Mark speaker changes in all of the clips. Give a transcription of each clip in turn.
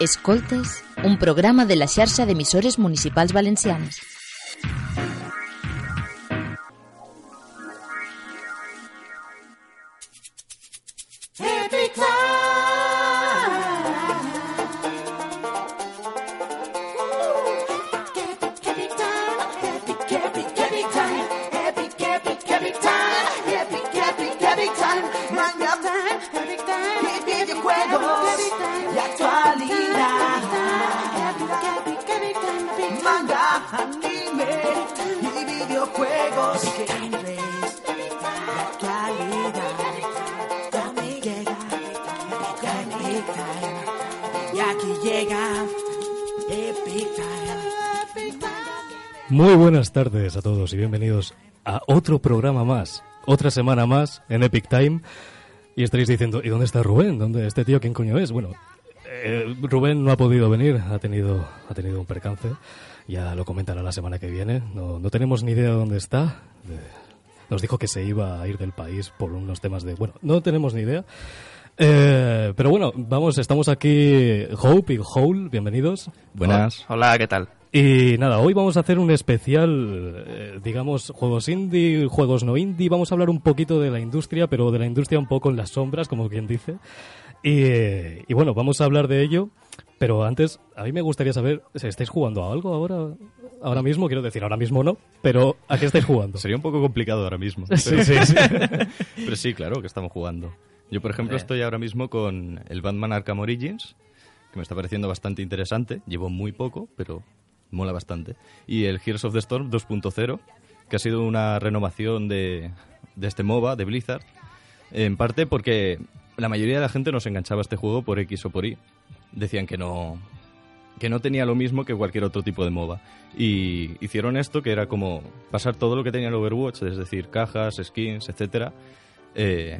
Speaker 1: Escoltes, un programa de la xarxa d'emissores municipals valencianes.
Speaker 2: Otro programa más, otra semana más en Epic Time. Y estaréis diciendo, ¿y dónde está Rubén? ¿Dónde este tío quién coño es? Bueno, eh, Rubén no ha podido venir, ha tenido, ha tenido un percance. Ya lo comentará la semana que viene. No, no tenemos ni idea de dónde está. Nos dijo que se iba a ir del país por unos temas de... Bueno, no tenemos ni idea. Eh, pero bueno, vamos, estamos aquí Hope y Hole, bienvenidos.
Speaker 3: Buenas. Hola, ¿qué tal?
Speaker 2: Y nada, hoy vamos a hacer un especial, eh, digamos, juegos indie, juegos no indie. Vamos a hablar un poquito de la industria, pero de la industria un poco en las sombras, como quien dice. Y, eh, y bueno, vamos a hablar de ello. Pero antes, a mí me gustaría saber, ¿se ¿estáis jugando a algo ahora, ahora mismo? Quiero decir, ahora mismo no, pero ¿a qué estáis jugando?
Speaker 3: Sería un poco complicado ahora mismo.
Speaker 2: Sí, sí, sí.
Speaker 3: Pero sí, claro que estamos jugando. Yo, por ejemplo,
Speaker 4: Eh.
Speaker 3: estoy ahora mismo con el Batman Arkham Origins, que me está pareciendo bastante interesante. Llevo muy poco, pero mola bastante. Y el Heroes of the Storm 2.0, que ha sido una renovación de, de este MOBA, de Blizzard. En parte porque la mayoría de la gente no se enganchaba a este juego por X o por Y. Decían que no, que no tenía lo mismo que cualquier otro tipo de MOBA. Y hicieron esto, que era como pasar todo lo que tenía el Overwatch, es decir, cajas, skins, etcétera. eh,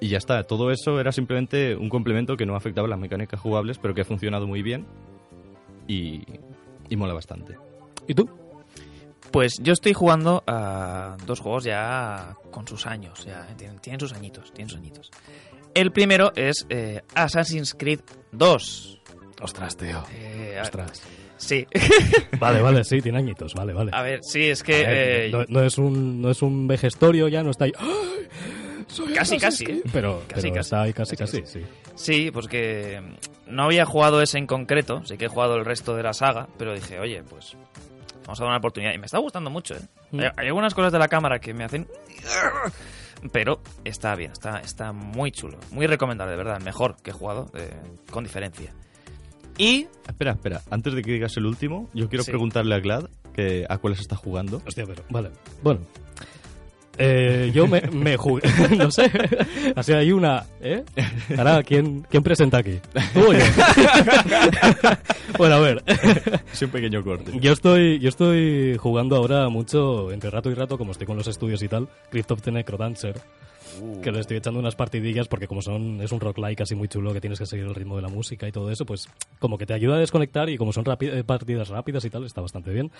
Speaker 3: y ya está, todo eso era simplemente un complemento que no afectaba las mecánicas jugables, pero que ha funcionado muy bien y, y mola bastante.
Speaker 2: ¿Y tú?
Speaker 4: Pues yo estoy jugando a dos juegos ya con sus años, ya tienen, tienen sus añitos, tienen sus añitos. El primero es eh, Assassin's Creed 2.
Speaker 2: Ostras, tío.
Speaker 4: Eh,
Speaker 2: Ostras.
Speaker 4: Sí,
Speaker 2: Vale, vale, sí, tiene añitos, vale, vale.
Speaker 4: a ver, sí, es que
Speaker 2: ver,
Speaker 4: eh,
Speaker 2: no, no es un, no es un vejestorio ya, no está ahí. ¡Ay!
Speaker 4: Casi. ¿eh?
Speaker 2: Pero,
Speaker 4: Casi,
Speaker 2: pero
Speaker 4: casi.
Speaker 2: está ahí casi,
Speaker 4: Casi,
Speaker 2: casi, sí.
Speaker 4: sí, pues que no había jugado ese en concreto, sí que he jugado el resto de la saga, pero dije, oye, pues vamos a dar una oportunidad. Y me está gustando mucho, ¿eh?
Speaker 2: Mm.
Speaker 4: Hay, hay algunas cosas de la cámara que me hacen... Pero está bien, está, está muy chulo, muy recomendable, de verdad, mejor que he jugado, eh, con diferencia. Y
Speaker 3: Espera, espera, antes de que digas el último, yo quiero
Speaker 4: Sí.
Speaker 3: preguntarle a Glad que a cuáles está jugando.
Speaker 2: Hostia, pero, vale. Bueno. Eh, yo me, me jugué, no sé, así hay una, ¿eh? Ahora, ¿quién, ¿quién presenta aquí? ¿Tú o yo? bueno, a ver,
Speaker 3: Es un pequeño corte.
Speaker 2: yo estoy, yo estoy jugando ahora mucho, entre rato y rato, como estoy con los estudios y tal, Crypt of the Necrodancer, que le estoy echando unas partidillas porque como son, es un roguelike así muy chulo que tienes que seguir el ritmo de la música y todo eso, pues como que te ayuda a desconectar y como son eh, partidas rápidas y tal, está bastante bien.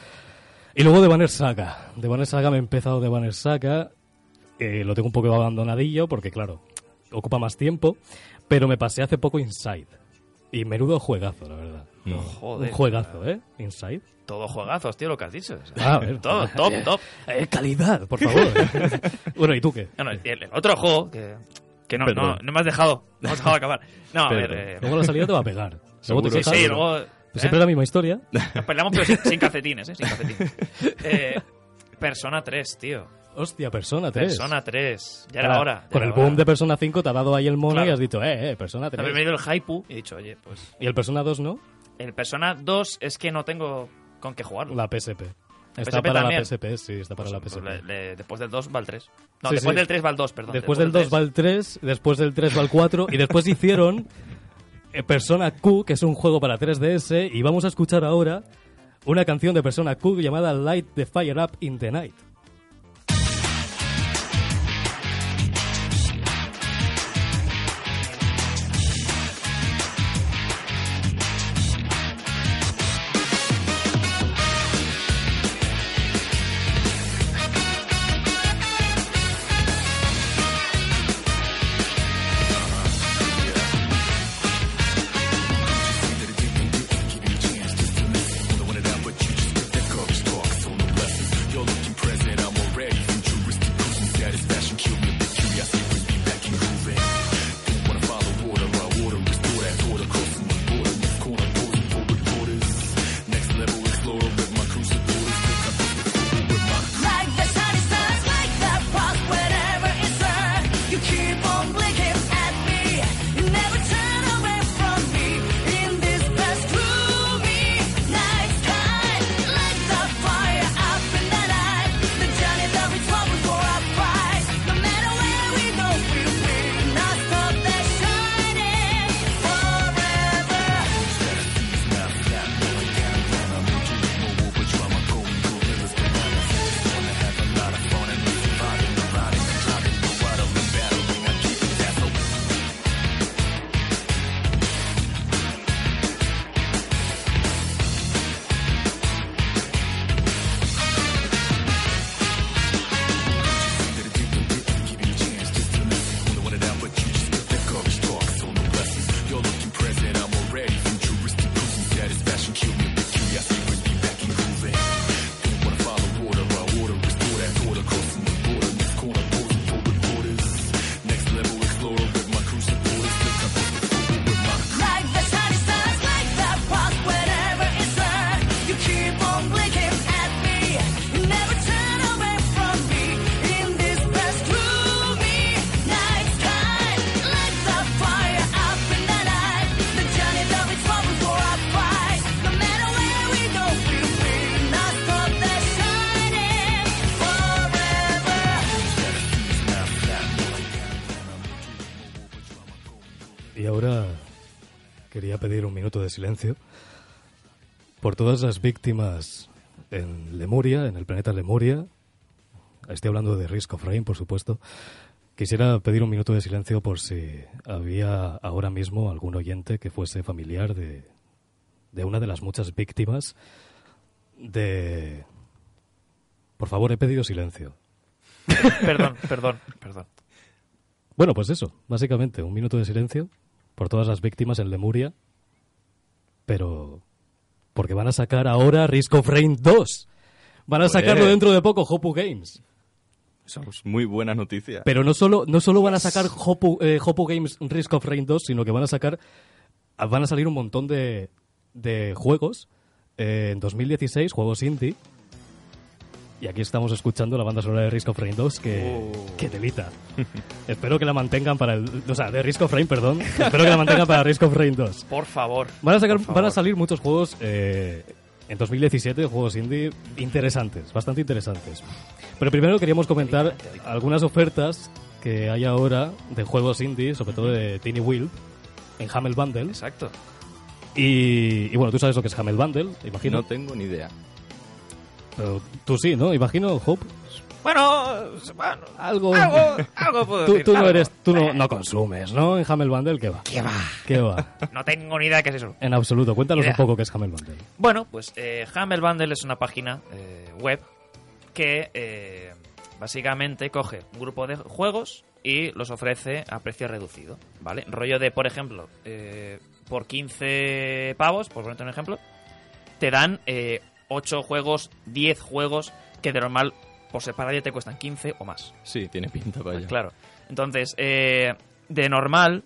Speaker 2: Y luego de Banner Saga. De Banner Saga me he empezado de Banner Saga. eh, lo tengo un poco abandonadillo porque, claro, ocupa más tiempo. Pero me pasé hace poco Inside. Y menudo juegazo, la verdad.
Speaker 4: Joder.
Speaker 2: Un juegazo, ¿eh? Inside.
Speaker 4: todo juegazos, tío, lo que has dicho.
Speaker 2: Ah, a ver.
Speaker 4: todo, top, top.
Speaker 2: Eh, calidad, por favor. bueno, ¿y tú qué?
Speaker 4: No, no, y el, el otro juego que, que no, no, no me has dejado, no me has dejado acabar. No, a ver, eh,
Speaker 2: Luego la salida te va a pegar. Luego te
Speaker 4: sí, luego...
Speaker 2: pues siempre
Speaker 4: ¿eh?
Speaker 2: la misma historia.
Speaker 4: Nos peleamos pero sin, sin calcetines, ¿eh? Sin calcetines. Eh, Persona 3, tío.
Speaker 2: Hostia, Persona 3.
Speaker 4: Persona 3. Ya era
Speaker 2: Ahora,
Speaker 4: hora. ya
Speaker 2: Con
Speaker 4: era
Speaker 2: el boom
Speaker 4: hora.
Speaker 2: de Persona 5 te ha dado ahí el mono
Speaker 4: Claro.
Speaker 2: y has dicho, eh, eh, Persona 3.
Speaker 4: Me he venido el hype y he dicho, oye, pues...
Speaker 2: ¿Y el Persona 2 no?
Speaker 4: El Persona 2 es que no tengo con qué jugarlo.
Speaker 2: La PSP. Está
Speaker 4: PSP
Speaker 2: para
Speaker 4: también.
Speaker 2: la PSP, sí, está para la
Speaker 4: Pues,
Speaker 2: PSP.
Speaker 4: le- le- después del 2 va el 3. No,
Speaker 2: Sí,
Speaker 4: después
Speaker 2: sí.
Speaker 4: del 3 va el 2, perdón.
Speaker 2: Después del 2 va el 3, después del 3 va el 4 y después hicieron eh, Persona Q, que es un juego para 3DS, y vamos a escuchar ahora una canción de Persona Q llamada Light the Fire Up in the Night. Ahora quería pedir un minuto de silencio por todas las víctimas en Lemuria, en el planeta Lemuria. Estoy hablando de Risk of Rain, por supuesto. Quisiera pedir un minuto de silencio por si había ahora mismo algún oyente que fuese familiar de, de una de las muchas víctimas de... Por favor, he pedido silencio.
Speaker 4: Perdón, perdón, perdón.
Speaker 2: Bueno, pues eso, básicamente, un minuto de silencio por todas las víctimas en Lemuria, pero porque van a sacar ahora Risk of Rain 2. Van a sacarlo dentro de poco, Hopu Games.
Speaker 3: Eso es muy buena noticia.
Speaker 2: Pero no solo, no solo van a sacar Hopu, eh, Hopu Games Risk of Rain 2, sino que van a sacar, van a salir un montón de, de juegos eh, en 2016, juegos indie. Y aquí estamos escuchando la banda sonora de Risk of Rain 2, que, que telita. Espero que la mantengan para el... O sea, de Risk of Rain, perdón. Espero que la mantengan para Risk of Rain 2.
Speaker 4: Por favor.
Speaker 2: Van a, sacar,
Speaker 4: por
Speaker 2: van a
Speaker 4: favor.
Speaker 2: salir muchos juegos eh, en 2017, juegos indie interesantes, bastante interesantes. Pero primero queríamos comentar algunas ofertas que hay ahora de juegos indie, sobre todo de Tiny Wheel, en Hamel Bundle.
Speaker 4: Exacto.
Speaker 2: Y, y bueno, tú sabes lo que es Hamel Bundle, imagino.
Speaker 3: No tengo ni idea.
Speaker 2: Pero tú sí, ¿no? Imagino, Hope.
Speaker 4: Bueno, bueno
Speaker 2: Algo.
Speaker 4: algo, algo puedo
Speaker 2: Tú,
Speaker 4: decir,
Speaker 2: tú no eres, tú no, no consumes, ¿no? En Hamel Bundle, ¿qué va?
Speaker 4: ¿Qué va?
Speaker 2: ¿Qué va?
Speaker 4: No tengo ni idea de qué es eso.
Speaker 2: En absoluto. Cuéntanos un poco qué es Hamel Bundle.
Speaker 4: Bueno, pues eh, Hammer Bundle es una página eh, web que eh, básicamente coge un grupo de juegos y los ofrece a precio reducido, ¿vale? Rollo de, por ejemplo, eh, por 15 pavos, por ponerte un ejemplo, te dan eh, 8 juegos, 10 juegos que de normal por separado ya te cuestan 15 o más.
Speaker 3: Sí, tiene pinta para
Speaker 4: Pues
Speaker 3: allá.
Speaker 4: claro. Entonces, eh, de normal,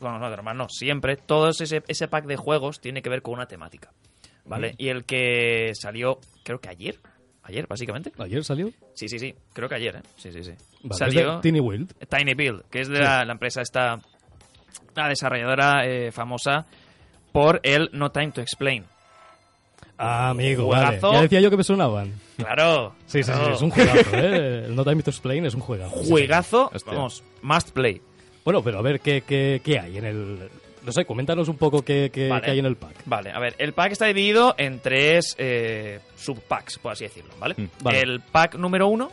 Speaker 4: bueno, no, de normal no, siempre, todo ese, ese pack de juegos tiene que ver con una temática, ¿vale? Y el que salió, creo que ayer, ayer, básicamente.
Speaker 2: ¿Ayer salió?
Speaker 4: Sí, sí, sí, creo que ayer, ¿eh? Sí, sí, sí.
Speaker 2: Vale,
Speaker 4: salió
Speaker 2: Tiny Wheel.
Speaker 4: Tiny Build, que es de la, la empresa esta, la desarrolladora eh, famosa por el No Time to Explain.
Speaker 2: Ah, amigo,
Speaker 4: Juegazo.
Speaker 2: vale. Ya decía yo que me sonaban.
Speaker 4: Claro.
Speaker 2: Sí, sí, sí, es un juegazo, ¿eh? El No Time to Explain es un juegazo.
Speaker 4: Juegazo,
Speaker 3: Hostia.
Speaker 4: vamos, must play.
Speaker 2: Bueno, pero a ver, ¿qué, qué, qué hay en el...? No sé, coméntanos un poco qué, qué,
Speaker 4: Vale.
Speaker 2: qué hay en el pack.
Speaker 4: Vale, a ver, el pack está dividido en tres eh, subpacks, por así decirlo, ¿vale?
Speaker 3: Mm,
Speaker 2: vale.
Speaker 4: El pack número uno,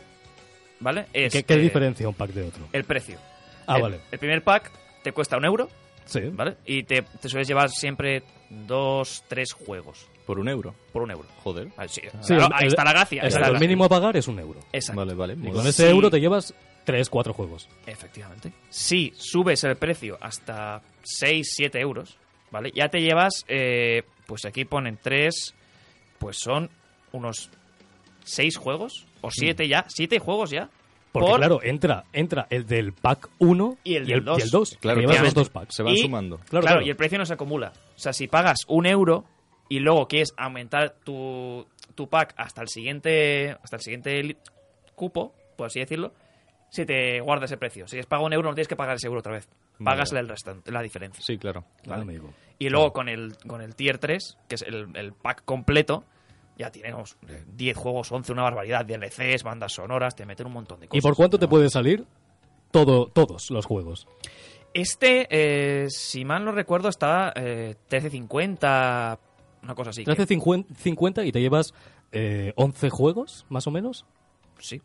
Speaker 4: ¿vale? Es
Speaker 2: ¿Qué, qué
Speaker 4: eh,
Speaker 2: diferencia un pack de otro?
Speaker 4: El precio.
Speaker 2: Ah,
Speaker 4: El-
Speaker 2: vale.
Speaker 4: El primer pack te cuesta un euro,
Speaker 2: Sí.
Speaker 4: ¿vale? Y te, te sueles llevar siempre dos, tres juegos
Speaker 3: Por un euro.
Speaker 4: por un euro.
Speaker 3: Joder.
Speaker 4: Ah, sí,
Speaker 2: Sí,
Speaker 4: claro,
Speaker 2: el-
Speaker 4: ahí está la gracia. está
Speaker 2: Exacto,
Speaker 4: la
Speaker 2: el mínimo a pagar es un euro.
Speaker 4: Exacto.
Speaker 3: Vale, vale.
Speaker 2: Y con ese
Speaker 4: Sí.
Speaker 2: euro te llevas tres, cuatro juegos.
Speaker 4: Efectivamente. Si subes el precio hasta 6, 7 euros, ¿vale? Ya te llevas, eh, pues aquí ponen 3, pues son unos 6 juegos, o 7 ya, 7 juegos ya.
Speaker 2: Porque
Speaker 4: por-
Speaker 2: claro, entra, entra el del pack 1
Speaker 4: Y el del dos.
Speaker 2: y el 2.
Speaker 3: Claro,
Speaker 2: llevas los dos packs.
Speaker 3: Se van
Speaker 4: Y-
Speaker 3: sumando.
Speaker 2: Claro,
Speaker 4: Claro,
Speaker 2: claro.
Speaker 4: y el precio no se acumula. O sea, si pagas un euro y luego quieres aumentar tu, tu pack hasta el siguiente hasta el siguiente cupo, por así decirlo, si te guarda ese precio. Si es pago un euro, no tienes que pagar ese euro otra vez. Pagas
Speaker 3: Vale.
Speaker 4: el restante, la diferencia.
Speaker 3: Sí, claro.
Speaker 2: Claro, amigo.
Speaker 4: Y luego con el, con el tier 3, que es el, el pack completo, ya tenemos eh, 10 juegos, 11, una barbaridad, DLCs, bandas sonoras, te meten un montón de cosas.
Speaker 2: ¿Y por cuánto te puede salir todo, todos los juegos?
Speaker 4: Este, eh, si mal no recuerdo, estaba eh, 13.50, una cosa así. que-
Speaker 2: 13.50 y te llevas eh, 11 juegos, más o menos,
Speaker 4: Sí,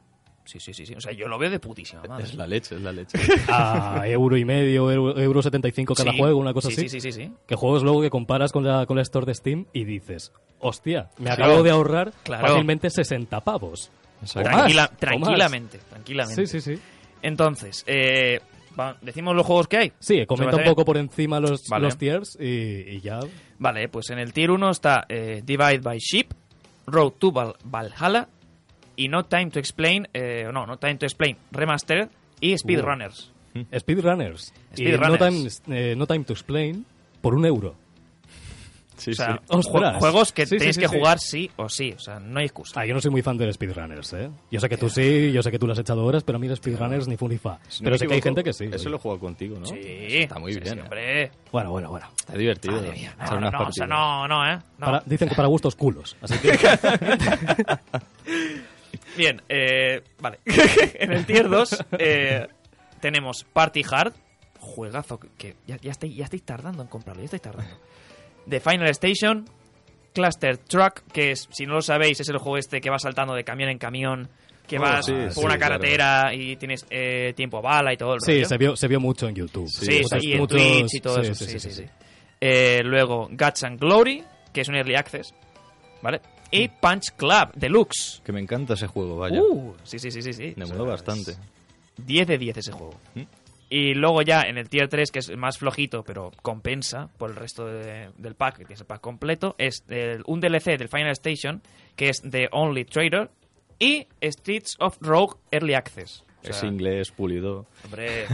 Speaker 4: sí, sí, sí, sí. O sea, yo lo veo de putísima madre.
Speaker 3: Es la leche, es la leche.
Speaker 2: a euro y medio, euro, euro 75 cada
Speaker 4: Sí,
Speaker 2: juego, una cosa
Speaker 4: sí,
Speaker 2: así.
Speaker 4: Sí, sí, sí, sí.
Speaker 2: Que juegos luego que comparas con la, con la Store de Steam y dices, hostia, me
Speaker 4: Claro.
Speaker 2: acabo de ahorrar
Speaker 4: Claro.
Speaker 2: fácilmente 60 pavos.
Speaker 4: Tranquila-
Speaker 2: o más.
Speaker 4: tranquilamente, tranquilamente.
Speaker 2: Sí, sí, sí.
Speaker 4: Entonces, eh, va- decimos los juegos que hay.
Speaker 2: Sí, comenta
Speaker 4: ¿Se
Speaker 2: un poco por encima los,
Speaker 4: Vale.
Speaker 2: los tiers y, y ya.
Speaker 4: Vale, pues en el tier 1 está eh, Divide by Ship, Road to Val- Valhalla y No Time to Explain, eh, no, No Time to Explain Remastered y Speedrunners.
Speaker 2: Speedrunners. Y no
Speaker 4: Speedrunners.
Speaker 2: time, eh, no time to explain por un euro.
Speaker 3: Sí,
Speaker 4: o sea,
Speaker 3: sí.
Speaker 4: Juegos que
Speaker 2: Sí, sí,
Speaker 4: que
Speaker 2: sí.
Speaker 4: jugar sí o sí, o sea, no hay excusa.
Speaker 2: Ah, yo no soy muy fan de los speedrunners, ¿eh? Yo sé que tú sí, yo sé que tú le has echado horas, pero a mí los speedrunners ni fu ni fa.
Speaker 3: Si no
Speaker 2: pero sé que hay gente que sí.
Speaker 3: Eso
Speaker 2: oye.
Speaker 3: lo he jugado contigo, ¿no?
Speaker 4: Sí,
Speaker 3: Está muy
Speaker 4: sí,
Speaker 3: bien. ¿eh?
Speaker 4: hombre.
Speaker 2: Bueno, bueno, bueno.
Speaker 3: Está divertido.
Speaker 4: Madre mía.
Speaker 3: echar
Speaker 4: No, no, no, o sea,
Speaker 3: partidas.
Speaker 4: no, no, ¿eh? No.
Speaker 2: Para- dicen que para gustos culos. Así que
Speaker 4: Bien, eh, vale. en el tier 2 eh, tenemos Party Hard, juegazo que, que ya, ya, estáis, ya estáis tardando en comprarlo, ya estáis tardando. The Final Station, Cluster Truck, que es, si no lo sabéis, es el juego este que va saltando de camión en camión, que
Speaker 3: Oh,
Speaker 4: vas
Speaker 3: sí,
Speaker 4: por
Speaker 3: sí,
Speaker 4: una
Speaker 3: claro.
Speaker 4: carretera y tienes eh, tiempo a bala y todo el
Speaker 2: Sí,
Speaker 4: rollo.
Speaker 2: se vio, se vio mucho en YouTube.
Speaker 4: Sí,
Speaker 2: Muchos-
Speaker 4: sí, y en
Speaker 2: muchos-
Speaker 4: Twitch y todo eso. Sí, sí, sí. Eh, luego, Guts and Glory, que es un Early Access, ¿vale? Y Punch Club Deluxe.
Speaker 3: Que me encanta ese juego, vaya.
Speaker 4: Uh, sí, sí, sí, sí. sí.
Speaker 3: me
Speaker 4: O
Speaker 3: moló bastante.
Speaker 4: es 10 de 10 ese juego.
Speaker 3: ¿Mm?
Speaker 4: Y luego ya en el tier 3, que es el más flojito, pero compensa por el resto de- del pack, que es el pack completo, es el- un DLC del Final Station, que es The Only Trader, y Streets of Rogue Early Access. O
Speaker 3: es inglés pulido.
Speaker 4: Hombre,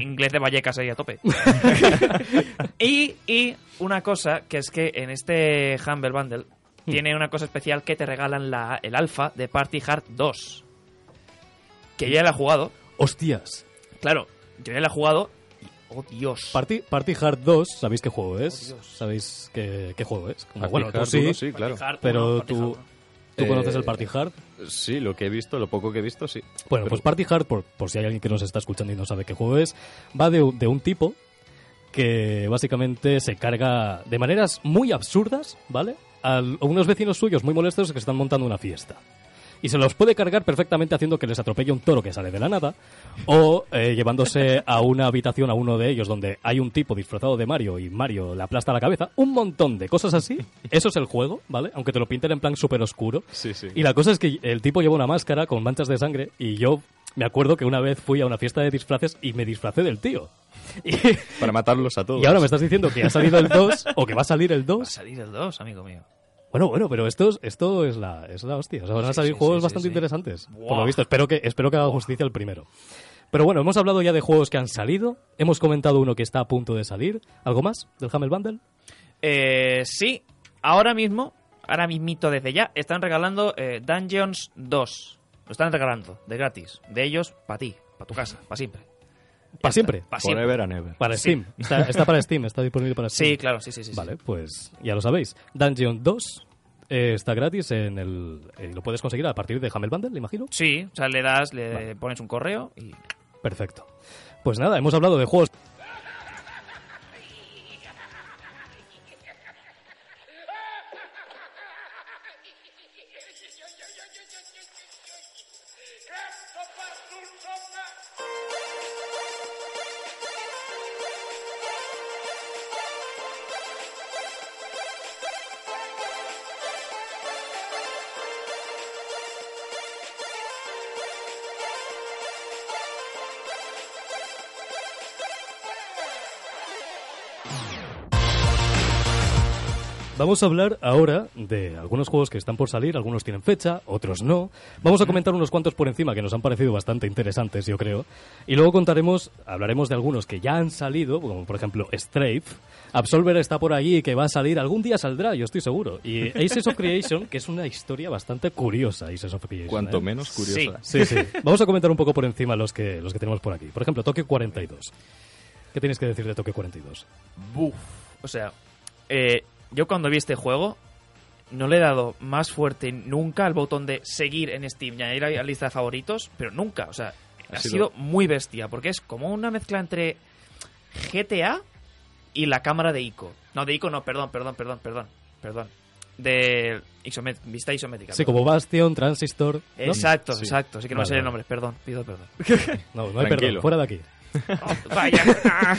Speaker 4: inglés de Vallecas ahí a tope. y, y una cosa, que es que en este Humble Bundle tiene una cosa especial que te regalan la, el alfa de Party Hard 2. Que ya la he jugado.
Speaker 2: Hostias.
Speaker 4: Claro, yo ya la he jugado y, oh Dios.
Speaker 2: Party, Party Hard 2, ¿sabéis qué juego es?
Speaker 4: Oh.
Speaker 2: ¿Sabéis qué, qué juego es? Como, bueno, tú sí,
Speaker 3: uno, sí, claro.
Speaker 4: Hard
Speaker 2: pero
Speaker 4: uno,
Speaker 2: tú. ¿tú
Speaker 3: Eh,
Speaker 2: conoces el Party Hard?
Speaker 3: Sí, lo que he visto, lo poco que he visto, sí.
Speaker 2: Bueno,
Speaker 3: Pero-
Speaker 2: pues Party Hard, por, por si hay alguien que nos está escuchando y no sabe qué juego es, va de, un- de un tipo que básicamente se carga de maneras muy absurdas, ¿vale? A unos vecinos suyos muy molestos que están montando una fiesta. Y se los puede cargar perfectamente haciendo que les atropelle un toro que sale de la nada o eh, llevándose a una habitación a uno de ellos donde hay un tipo disfrazado de Mario y Mario le aplasta la cabeza. Un montón de cosas así. Eso es el juego, ¿vale? Aunque te lo pinten en plan súper oscuro.
Speaker 3: Sí, sí.
Speaker 2: Y la cosa es que el tipo lleva una máscara con manchas de sangre y yo me acuerdo que una vez fui a una fiesta de disfraces y me disfracé del tío. Y,
Speaker 3: Para matarlos a todos.
Speaker 2: y ahora me estás diciendo que ha salido el 2 o que va a salir el
Speaker 4: Va a
Speaker 2: 2.
Speaker 4: salir el 2, amigo mío.
Speaker 2: Bueno, bueno, pero esto, es- esto es, la, es la hostia. O sea, van a salir
Speaker 4: sí,
Speaker 2: juegos
Speaker 4: sí,
Speaker 2: bastante interesantes. Por lo visto, espero que, espero que haga justicia el primero. Pero bueno, hemos hablado ya de juegos que han salido. Hemos comentado uno que está a punto de salir. ¿Algo más del Hammer Bundle?
Speaker 4: Eh, sí, ahora mismo, ahora mismito desde ya, están regalando eh, Dungeons 2. Lo están regalando, de gratis. De ellos, para ti, para tu casa, para siempre.
Speaker 2: Para siempre.
Speaker 4: Para siempre.
Speaker 3: Forever and ever.
Speaker 2: Para Steam. Está, está para Steam, está disponible para Steam.
Speaker 4: Sí, claro, sí, sí, sí. sí.
Speaker 2: Vale, pues ya lo sabéis. Dungeon 2 eh, está gratis en el. eh, lo puedes conseguir a partir de Hammer Bundle, imagino.
Speaker 4: Sí, o sea, le das, le pones un correo y...
Speaker 2: Perfecto. Pues nada, hemos hablado de juegos. Vamos a hablar ahora de algunos juegos que están por salir, algunos tienen fecha, otros no. Vamos a comentar unos cuantos por encima que nos han parecido bastante interesantes, yo creo. Y luego contaremos, hablaremos de algunos que ya han salido, como por ejemplo Strafe. Absolver está por ahí y que va a salir, algún día saldrá, yo estoy seguro. Y Aces of Creation, que es una historia bastante curiosa, Aces of Creation.
Speaker 3: Cuanto
Speaker 2: ¿eh?
Speaker 3: menos curiosa.
Speaker 2: Sí, sí. Vamos a comentar un poco por encima los que, los que tenemos por aquí. Por ejemplo, Tokio 42. ¿Qué tienes que decir de Tokio 42?
Speaker 4: Buf. O sea, eh, yo cuando vi este juego no le he dado más fuerte nunca al botón de seguir en Steam y añadir a la lista de favoritos, pero nunca. O sea, ha,
Speaker 3: Ha
Speaker 4: sido...
Speaker 3: sido-
Speaker 4: muy bestia, porque es como una mezcla entre GTA y la cámara de ICO. No, de ICO no, perdón, perdón, perdón, perdón, perdón. De isomet- vista isométrica.
Speaker 2: Sí,
Speaker 4: perdón.
Speaker 2: como Bastion, Transistor. ¿no?
Speaker 4: Exacto,
Speaker 3: Sí.
Speaker 4: exacto. Sí que no
Speaker 2: Vale,
Speaker 4: sé el
Speaker 2: vale.
Speaker 4: nombre, perdón, pido perdón.
Speaker 2: No, no hay perdón,
Speaker 3: Tranquilo.
Speaker 2: fuera de aquí.
Speaker 4: Vaya.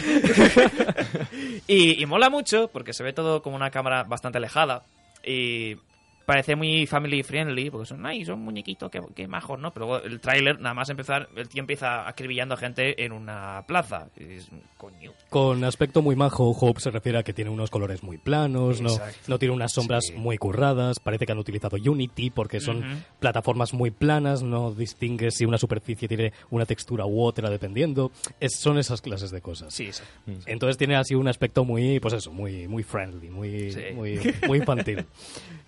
Speaker 4: y, mola mucho porque se ve todo como una cámara bastante alejada y parece muy family friendly porque son, ay, son muñequitos, qué, qué majos, ¿no? Pero luego el tráiler, nada más empezar, el tío empieza acribillando a gente en una plaza. Y es, coño.
Speaker 2: Con aspecto muy majo, Hope se refiere a que tiene unos colores muy planos, no, no tiene unas sombras
Speaker 4: Sí.
Speaker 2: muy curradas, parece que han utilizado Unity porque son plataformas muy planas, no distingues si una superficie tiene una textura u otra dependiendo, Es- son esas clases de cosas.
Speaker 4: Sí, sí.
Speaker 2: Entonces tiene así un aspecto muy, pues eso, muy, muy friendly, muy,
Speaker 4: Sí.
Speaker 2: muy, muy infantil.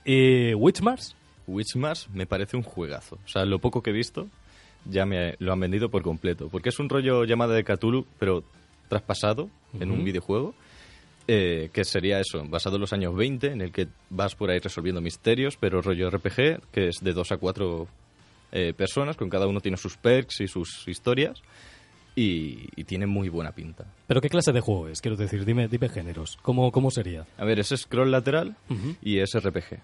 Speaker 2: ¿Y Witchmars?
Speaker 3: Witchmars me parece un juegazo. O sea, lo poco que he visto ya me lo han vendido por completo. Porque es un rollo llamada de Cthulhu, pero traspasado en un videojuego. eh, que sería eso, basado en los años 20, en el que vas por ahí resolviendo misterios, pero rollo RPG, que es de dos a cuatro eh, personas, con cada uno tiene sus perks y sus historias. y, y tiene muy buena pinta.
Speaker 2: ¿Pero qué clase de juego es? Quiero decir, dime, dime géneros. ¿Cómo, cómo sería
Speaker 3: A ver, es scroll lateral y es RPG.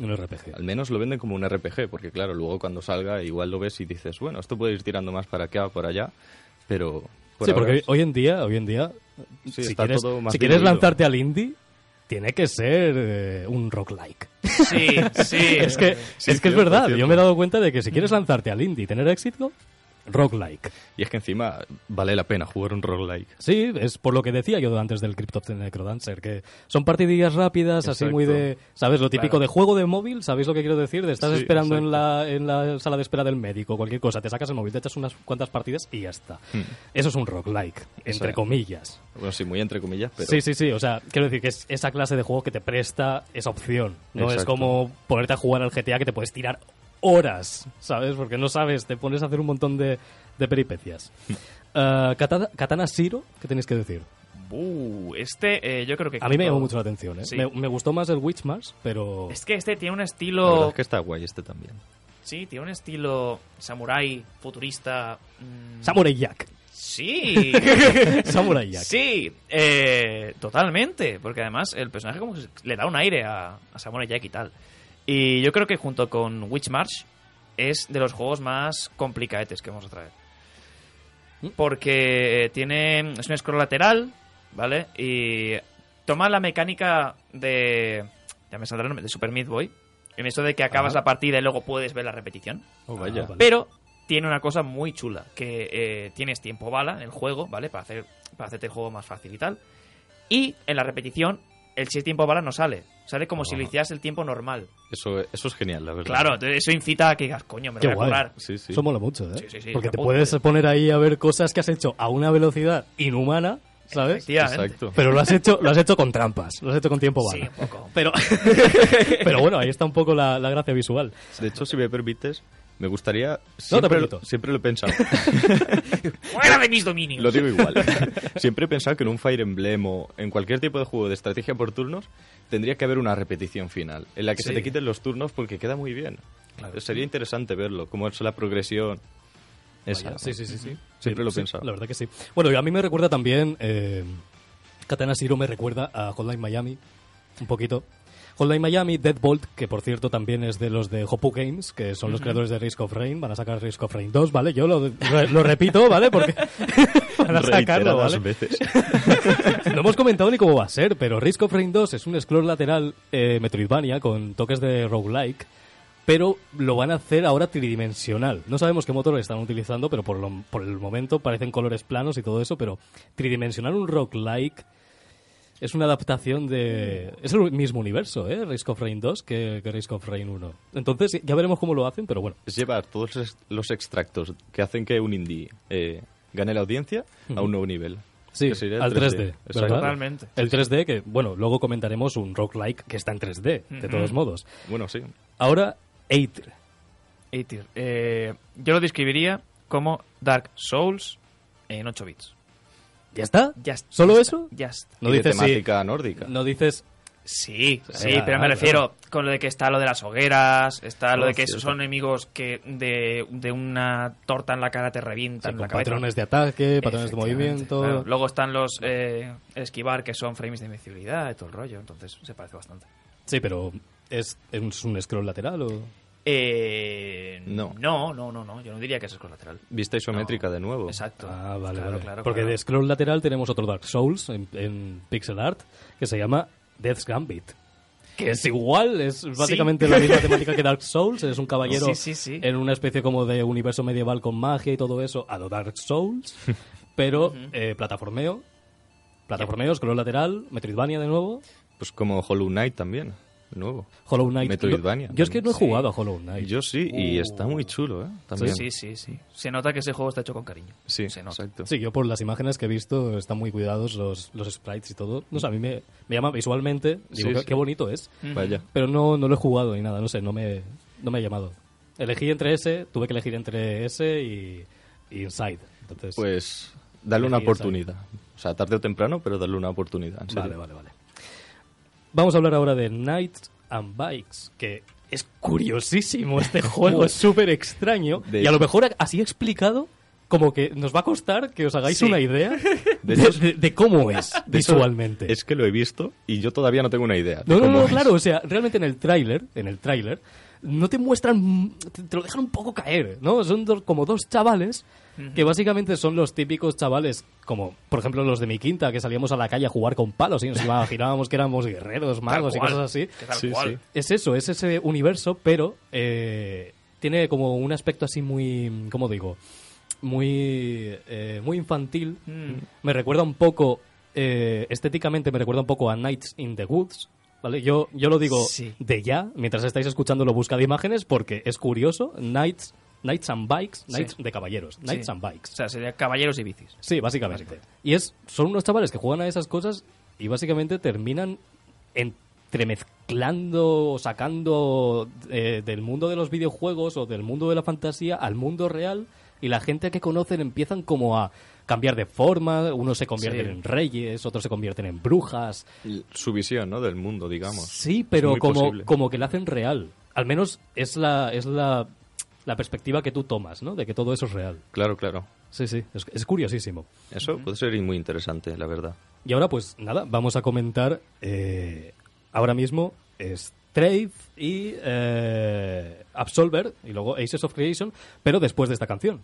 Speaker 2: Un RPG?
Speaker 3: Al menos lo venden como un RPG, porque claro, luego cuando salga igual lo ves y dices, bueno, esto puede ir tirando más para acá o por allá, pero... por
Speaker 2: sí, porque
Speaker 3: es-
Speaker 2: hoy en día, hoy en día,
Speaker 3: Sí,
Speaker 2: si
Speaker 3: está
Speaker 2: quieres,
Speaker 3: todo más
Speaker 2: si quieres
Speaker 3: diluido.
Speaker 2: lanzarte al indie, tiene que ser eh, un roguelike.
Speaker 4: Sí, sí.
Speaker 2: es que,
Speaker 3: Sí,
Speaker 2: es, que es verdad,
Speaker 3: cierto.
Speaker 2: yo me he dado cuenta de que si quieres lanzarte al indie y tener éxito, roguelike.
Speaker 3: Y es que encima vale la pena jugar un roguelike.
Speaker 2: Sí, es por lo que decía yo antes del Crypt of the Necrodancer, que son partidillas rápidas, así muy de, ¿sabes? Lo típico
Speaker 4: Claro.
Speaker 2: de juego de móvil, ¿sabéis lo que quiero decir? De estás
Speaker 3: Sí,
Speaker 2: esperando en la, en la sala de espera del médico, cualquier cosa, te sacas el móvil, te echas unas cuantas partidas y ya está.
Speaker 3: Hmm.
Speaker 2: Eso es un roguelike, entre comillas.
Speaker 3: Bueno, sí, muy entre comillas, pero...
Speaker 2: Sí, sí, sí, o sea, quiero decir que es esa clase de juego que te presta esa opción. No es como ponerte a jugar al GTA que te puedes tirar horas, ¿sabes? Porque no sabes, te pones a hacer un montón de, de peripecias. Eh, Katana, Katana Zero, ¿qué tenéis que decir?
Speaker 4: Uh, este eh, yo creo que...
Speaker 2: A mí me llamó mucho la atención, ¿eh?
Speaker 4: Sí.
Speaker 2: Me, me gustó más el Witchmas, pero...
Speaker 4: Es que este tiene un
Speaker 3: La verdad
Speaker 4: estilo...
Speaker 3: es que está guay este también.
Speaker 4: Sí, tiene un estilo samurai, futurista... mm,
Speaker 2: Samurai Jack.
Speaker 4: Sí.
Speaker 2: Samurai Jack.
Speaker 4: Sí, eh, totalmente. Porque además el personaje como que le da un aire a, a Samurai Jack y tal. Y yo creo que junto con Witch March es de los juegos más complicadetes que vamos a traer. Porque tiene. Es un scroll lateral, ¿vale? Y toma la mecánica de. Ya me saldrá el nombre, de Super Meat Boy. En esto de que acabas
Speaker 2: Ah.
Speaker 4: la partida y luego puedes ver la repetición.
Speaker 3: Oh, vaya.
Speaker 2: Ah.
Speaker 4: Pero tiene una cosa muy chula, que eh, tienes tiempo bala en el juego, ¿vale? Para, hacer, para hacerte el juego más fácil y tal. Y en la repetición, el si es tiempo bala no sale. Sale como si lo hicieras el tiempo normal.
Speaker 3: Eso, eso es genial, la verdad.
Speaker 4: Claro, entonces eso incita a que digas, coño, me lo
Speaker 2: Qué
Speaker 4: voy a
Speaker 2: guay.
Speaker 3: Sí, sí.
Speaker 2: Eso mola mucho, ¿eh?
Speaker 4: Sí, sí, sí,
Speaker 2: Porque te puedes poner ahí a ver cosas que has hecho a una velocidad inhumana, ¿sabes?
Speaker 3: Exacto.
Speaker 2: Pero lo has hecho, lo has hecho con trampas, lo has hecho con tiempo
Speaker 4: Sí,
Speaker 2: bala.
Speaker 4: un poco.
Speaker 2: Pero, pero bueno, ahí está un poco la, la gracia visual.
Speaker 3: De hecho, si me permites, me gustaría...
Speaker 2: te
Speaker 3: Siempre,
Speaker 2: permito.
Speaker 3: lo, siempre lo he pensado.
Speaker 4: ¡Fuera de mis dominios!
Speaker 3: lo digo igual. siempre he pensado que en un Fire Emblem o en cualquier tipo de juego de estrategia por turnos tendría que haber una repetición final en la que se
Speaker 4: Sí.
Speaker 3: te quiten los turnos porque queda muy bien. Sería interesante verlo, cómo es la progresión. Esa.
Speaker 2: Sí, sí, sí, sí.
Speaker 3: Siempre lo he
Speaker 2: Sí,
Speaker 3: pensado.
Speaker 2: La verdad que sí. Bueno, y a mí me recuerda también. Eh, Katana Zero me recuerda a Hotline Miami. Un poquito. Hotline Miami, Deadbolt, que por cierto también es de los de Hopu Games, que son los creadores de Risk of Rain. Van a sacar Risk of Rain 2, ¿vale? Yo lo, repito, ¿vale? Porque van a sacarlo,
Speaker 3: Reiteradas
Speaker 2: ¿vale?
Speaker 3: veces.
Speaker 2: No hemos comentado ni cómo va a ser, pero Risk of Rain 2 es un scroll lateral eh, Metroidvania con toques de roguelike, pero lo van a hacer ahora tridimensional. No sabemos qué motor están utilizando, pero por, lo- por el momento parecen colores planos y todo eso, pero tridimensional un roguelike es una adaptación de... Es el mismo universo, ¿eh? Risk of Rain 2 que, que Risk of Rain 1. Entonces ya veremos cómo lo hacen, pero bueno.
Speaker 3: es llevar todos los extractos que hacen que un indie eh, gane la audiencia a un nuevo nivel.
Speaker 2: Sí, al 3D,
Speaker 3: 3D,
Speaker 2: ¿verdad?
Speaker 3: exacto.
Speaker 4: Totalmente.
Speaker 2: El 3D, que bueno, luego comentaremos un roguelike que está en 3D, de todos modos.
Speaker 3: Bueno, sí.
Speaker 2: Ahora, Aether.
Speaker 4: Eightir. Eh, yo lo describiría como Dark Souls en 8 bits.
Speaker 2: ¿Ya está?
Speaker 4: Ya está,
Speaker 2: ¿Solo
Speaker 4: ya
Speaker 2: eso?
Speaker 4: está, Ya está.
Speaker 2: No dices sí.
Speaker 3: temática nórdica.
Speaker 2: No dices.
Speaker 4: Sí, sí, pero me
Speaker 2: claro.
Speaker 4: refiero con lo de que está lo de las hogueras, está lo de que
Speaker 3: cierto.
Speaker 4: son enemigos que de, de una torta en la cara te revientan
Speaker 2: con
Speaker 4: la cabeza.
Speaker 2: patrones de ataque, patrones de movimiento.
Speaker 4: claro. Luego están los eh, esquivar, que son frames de invencibilidad y todo el rollo, entonces se parece bastante.
Speaker 2: Sí, pero ¿es, ¿es un scroll lateral o.?
Speaker 4: Eh,
Speaker 3: No.
Speaker 4: no, no, no, no, yo no diría que es lateral.
Speaker 3: Vista isométrica
Speaker 4: No.
Speaker 3: de nuevo.
Speaker 4: Exacto.
Speaker 2: Ah, vale,
Speaker 4: Claro,
Speaker 2: vale.
Speaker 4: claro,
Speaker 2: Porque
Speaker 4: claro.
Speaker 2: de scroll lateral tenemos otro Dark Souls en, en pixel art que se llama Death's Gambit. Que es igual, es básicamente la misma temática que Dark Souls. Es un caballero
Speaker 4: Sí, sí, sí.
Speaker 2: en una especie como de universo medieval con magia y todo eso, a lo Dark Souls, pero eh, plataformeo. Plataformeo, scroll lateral, Metroidvania de nuevo.
Speaker 3: Pues como Hollow Knight también, nuevo.
Speaker 2: Hollow Knight.
Speaker 3: Metroidvania
Speaker 2: Yo es que no he
Speaker 4: Sí.
Speaker 2: jugado a Hollow Knight.
Speaker 3: Yo sí, y
Speaker 4: Uh.
Speaker 3: está muy chulo, ¿eh? También.
Speaker 4: Sí, sí, sí. Se nota que ese juego está hecho con cariño.
Speaker 3: Sí,
Speaker 4: se nota.
Speaker 3: exacto.
Speaker 2: Sí, yo por las imágenes que he visto están muy cuidados los, los sprites y todo. No sé, a mí me, me llama visualmente. Digo,
Speaker 3: Sí,
Speaker 2: qué,
Speaker 3: sí.
Speaker 2: qué bonito es.
Speaker 3: Vaya.
Speaker 2: Pero no, no lo he jugado ni nada, no sé, no me, no me ha llamado. Elegí entre ese, tuve que elegir entre ese y, y Inside. Entonces,
Speaker 3: Pues darle una oportunidad. O sea, tarde o temprano, pero darle una oportunidad. en serio.
Speaker 2: vale, vale, vale. Vamos a hablar ahora de Knights and Bikes, que es curiosísimo este juego, es súper extraño.
Speaker 3: De
Speaker 2: y a lo mejor así explicado como que nos va a costar que os hagáis
Speaker 4: Sí.
Speaker 2: una idea de,
Speaker 3: De hecho,
Speaker 2: de- de cómo es visualmente.
Speaker 3: Es que lo he visto y yo todavía no tengo una idea. de
Speaker 2: No, no, no,
Speaker 3: es.
Speaker 2: claro, o sea, realmente en el tráiler, en el tráiler, no te muestran, te, te lo dejan un poco caer, ¿no? Son dos- como dos chavales que básicamente son los típicos chavales, como por ejemplo los de mi quinta, que salíamos a la calle a jugar con palos y nos imaginábamos que éramos guerreros, magos y
Speaker 4: cual,
Speaker 2: cosas así.
Speaker 4: que tal
Speaker 3: Sí,
Speaker 4: cual.
Speaker 3: sí.
Speaker 2: Es eso, es ese universo, pero eh, tiene como un aspecto así muy, ¿cómo digo? Muy, eh, muy infantil.
Speaker 4: Mm.
Speaker 2: Me recuerda un poco, eh, estéticamente me recuerda un poco a Nights in the Woods. ¿Vale? Yo, yo lo digo
Speaker 4: Sí.
Speaker 2: de ya, mientras estáis escuchando lo busca de imágenes, porque es curioso. Nights, Knights and Bikes,
Speaker 4: Sí.
Speaker 2: Knights de caballeros, Knights
Speaker 4: Sí.
Speaker 2: and Bikes.
Speaker 4: O sea, sería caballeros y bicis.
Speaker 2: Sí, básicamente. Y es, son unos chavales que juegan a esas cosas y básicamente terminan entremezclando, o sacando eh, del mundo de los videojuegos o del mundo de la fantasía al mundo real y la gente que conocen empiezan como a cambiar de forma, unos se convierten
Speaker 4: Sí.
Speaker 2: en reyes, otros se convierten en brujas.
Speaker 3: Su visión, ¿no? Del mundo, digamos.
Speaker 2: Sí, pero como,
Speaker 3: posible.
Speaker 2: como que la hacen real. Al menos es la, es la, la perspectiva que tú tomas, ¿no? De que todo eso es real.
Speaker 3: Claro, claro.
Speaker 2: Sí, sí, es, es curiosísimo.
Speaker 3: Eso puede ser muy interesante, la verdad.
Speaker 2: Y ahora, pues nada, vamos a comentar eh, ahora mismo Strafe y eh, Absolver y luego Aces of Creation, pero después de esta canción.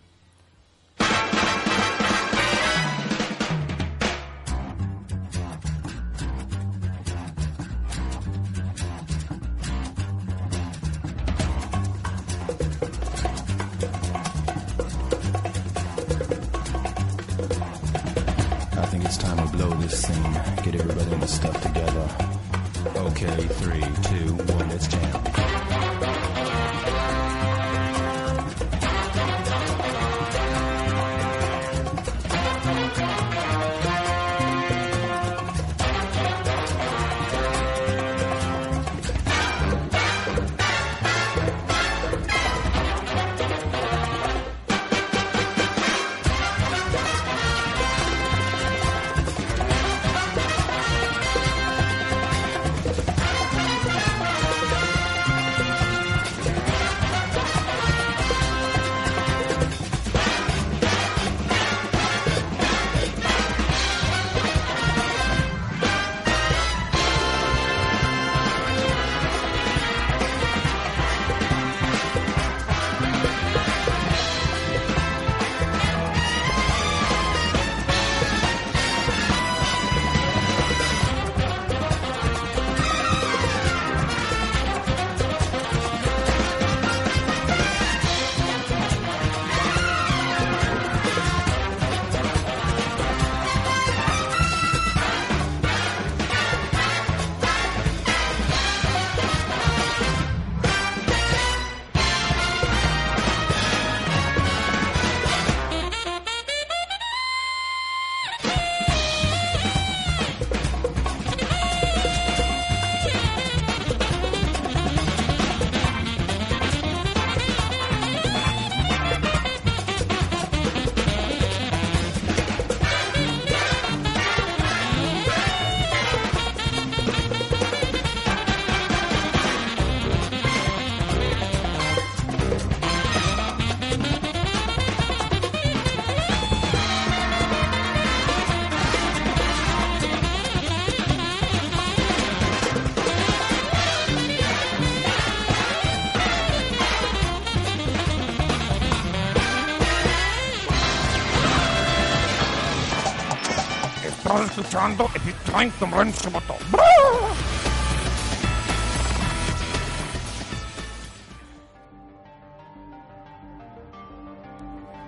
Speaker 5: Estás escuchando Epic Time con Ren Somoto.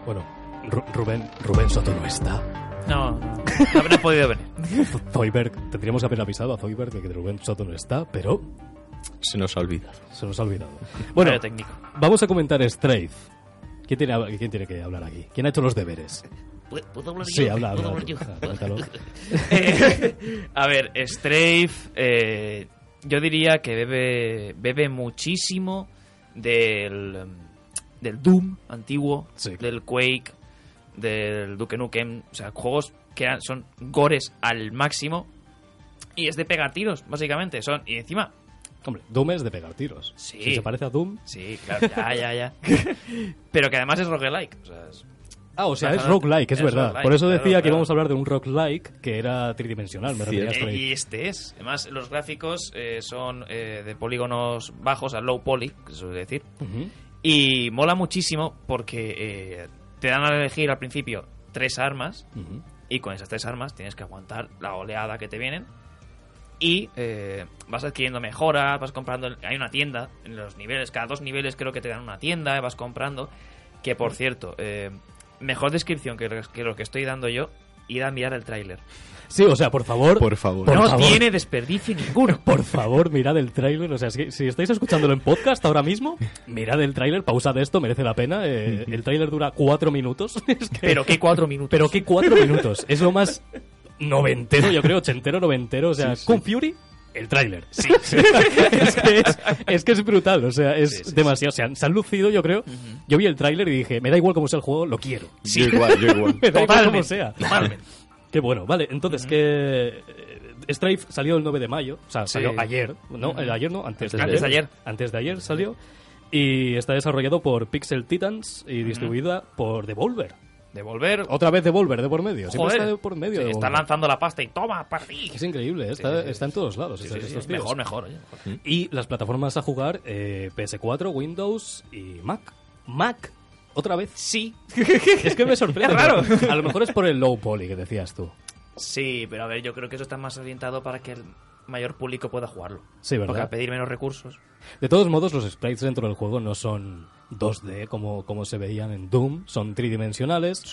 Speaker 2: Bueno, Ru- Rubén, Rubén Soto no está.
Speaker 4: No, no habría podido venir.
Speaker 2: Zoidberg, tendríamos que haber avisado a Zoidberg de que Rubén Soto no está, pero
Speaker 3: Se nos ha olvidado.
Speaker 2: se nos ha olvidado. Bueno,
Speaker 4: técnico.
Speaker 2: vamos a comentar Strafe. ¿Quién tiene, ¿Quién tiene que hablar aquí? ¿Quién ha hecho los deberes?
Speaker 6: ¿Puedo hablar
Speaker 2: Sí,
Speaker 6: yo?
Speaker 2: habla,
Speaker 6: ¿Puedo
Speaker 2: habla.
Speaker 6: hablar yo?
Speaker 2: Cuéntalo.
Speaker 4: Eh, a ver, Strafe, eh, yo diría que bebe, bebe muchísimo del, del Doom antiguo,
Speaker 2: Sí.
Speaker 4: del Quake, del Duke Nukem, o sea, juegos que son gores al máximo y es de pegar tiros, básicamente, son y encima
Speaker 2: Hombre, Doom es de pegar tiros.
Speaker 4: Sí.
Speaker 2: Si se parece a Doom,
Speaker 4: Sí, claro, ya, ya, ya. Pero que además es roguelike. O sea, es-
Speaker 2: Ah, o sea, es roguelike, es,
Speaker 4: es
Speaker 2: verdad. Por eso decía
Speaker 4: claro,
Speaker 2: que
Speaker 4: claro.
Speaker 2: íbamos a hablar de un roguelike que era tridimensional, me.
Speaker 4: Y este es. Además, los gráficos eh, son eh, de polígonos bajos, a low poly, que se suele decir. Y mola muchísimo porque eh, te dan a elegir al principio tres armas y con esas tres armas tienes que aguantar la oleada que te vienen y eh, vas adquiriendo mejoras, vas comprando, hay una tienda en los niveles, cada dos niveles creo que te dan una tienda, y vas comprando, que por cierto, eh, mejor descripción que, que lo que estoy dando yo, ir a mirar el tráiler.
Speaker 2: Sí, o sea, por favor.
Speaker 3: Por favor.
Speaker 2: Por
Speaker 4: no
Speaker 2: favor.
Speaker 4: tiene desperdicio ninguno.
Speaker 2: Por favor, mirad el tráiler. O sea, si, si estáis escuchándolo en podcast ahora mismo, mirad el tráiler, pausad esto, merece la pena. Eh, el tráiler dura cuatro minutos. Es que-
Speaker 4: Pero qué cuatro minutos.
Speaker 2: Pero qué cuatro minutos. Es lo más noventero, yo creo, ochentero, noventero. O sea,
Speaker 3: Sí, sí.
Speaker 2: con Fury, el tráiler. Sí. es, que es, es que es brutal. O sea, es
Speaker 4: Sí, sí,
Speaker 2: demasiado. Se han, se han lucido, yo creo. Yo vi el tráiler y dije, me da igual cómo sea el juego, lo quiero.
Speaker 3: Yo igual, yo igual.
Speaker 2: Me da igual cómo
Speaker 4: Totalmente,
Speaker 2: sea.
Speaker 4: totalmente.
Speaker 2: Qué bueno, vale, entonces que eh, Strafe salió el 9 de mayo, o sea,
Speaker 4: Sí.
Speaker 2: salió ayer, ¿no? Eh, ayer no, antes,
Speaker 3: Antes de
Speaker 4: Antes de ayer.
Speaker 2: Antes de ayer salió y está desarrollado por Pixel Titans y distribuida por Devolver.
Speaker 4: Devolver.
Speaker 2: Otra vez Devolver de por medio, siempre
Speaker 4: Joder.
Speaker 2: está de por medio.
Speaker 4: Sí, está lanzando la pasta y toma para ti.
Speaker 2: Es increíble, ¿eh? está,
Speaker 4: Sí,
Speaker 2: está en todos lados.
Speaker 4: Sí,
Speaker 2: estos- estos
Speaker 4: mejor, mejor. oye, mejor.
Speaker 2: Y las plataformas a jugar, eh, PS4, Windows y Mac. Mac, otra vez.
Speaker 4: Sí.
Speaker 2: Es que me sorprende.
Speaker 4: Es raro.
Speaker 2: A lo mejor es por el low poly que decías tú.
Speaker 4: Sí, pero a ver, yo creo que eso está más orientado para que el mayor público pueda jugarlo.
Speaker 2: Sí,
Speaker 4: Porque
Speaker 2: ¿verdad?
Speaker 4: al pedir menos recursos.
Speaker 2: De todos modos, los sprites dentro del juego no son 2D como, como se veían en Doom, son tridimensionales.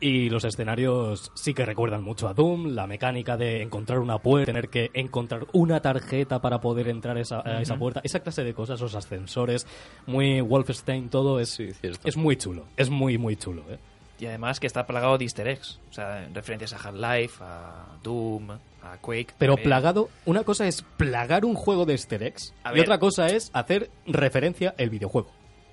Speaker 2: Y los escenarios sí que recuerdan mucho a Doom, la mecánica de encontrar una puerta, tener que encontrar una tarjeta para poder entrar esa- a esa puerta, esa clase de cosas, los ascensores, muy Wolfenstein, todo es,
Speaker 3: Sí, cierto.
Speaker 2: es muy chulo, es muy, muy chulo. ¿eh?
Speaker 4: Y además que está plagado de easter eggs. O sea, referencias a Half-Life, a Doom, a Quake.
Speaker 2: Pero
Speaker 4: también.
Speaker 2: plagado, una cosa es plagar un juego de easter eggs
Speaker 4: A
Speaker 2: y
Speaker 4: ver.
Speaker 2: otra cosa es hacer referencia el videojuego.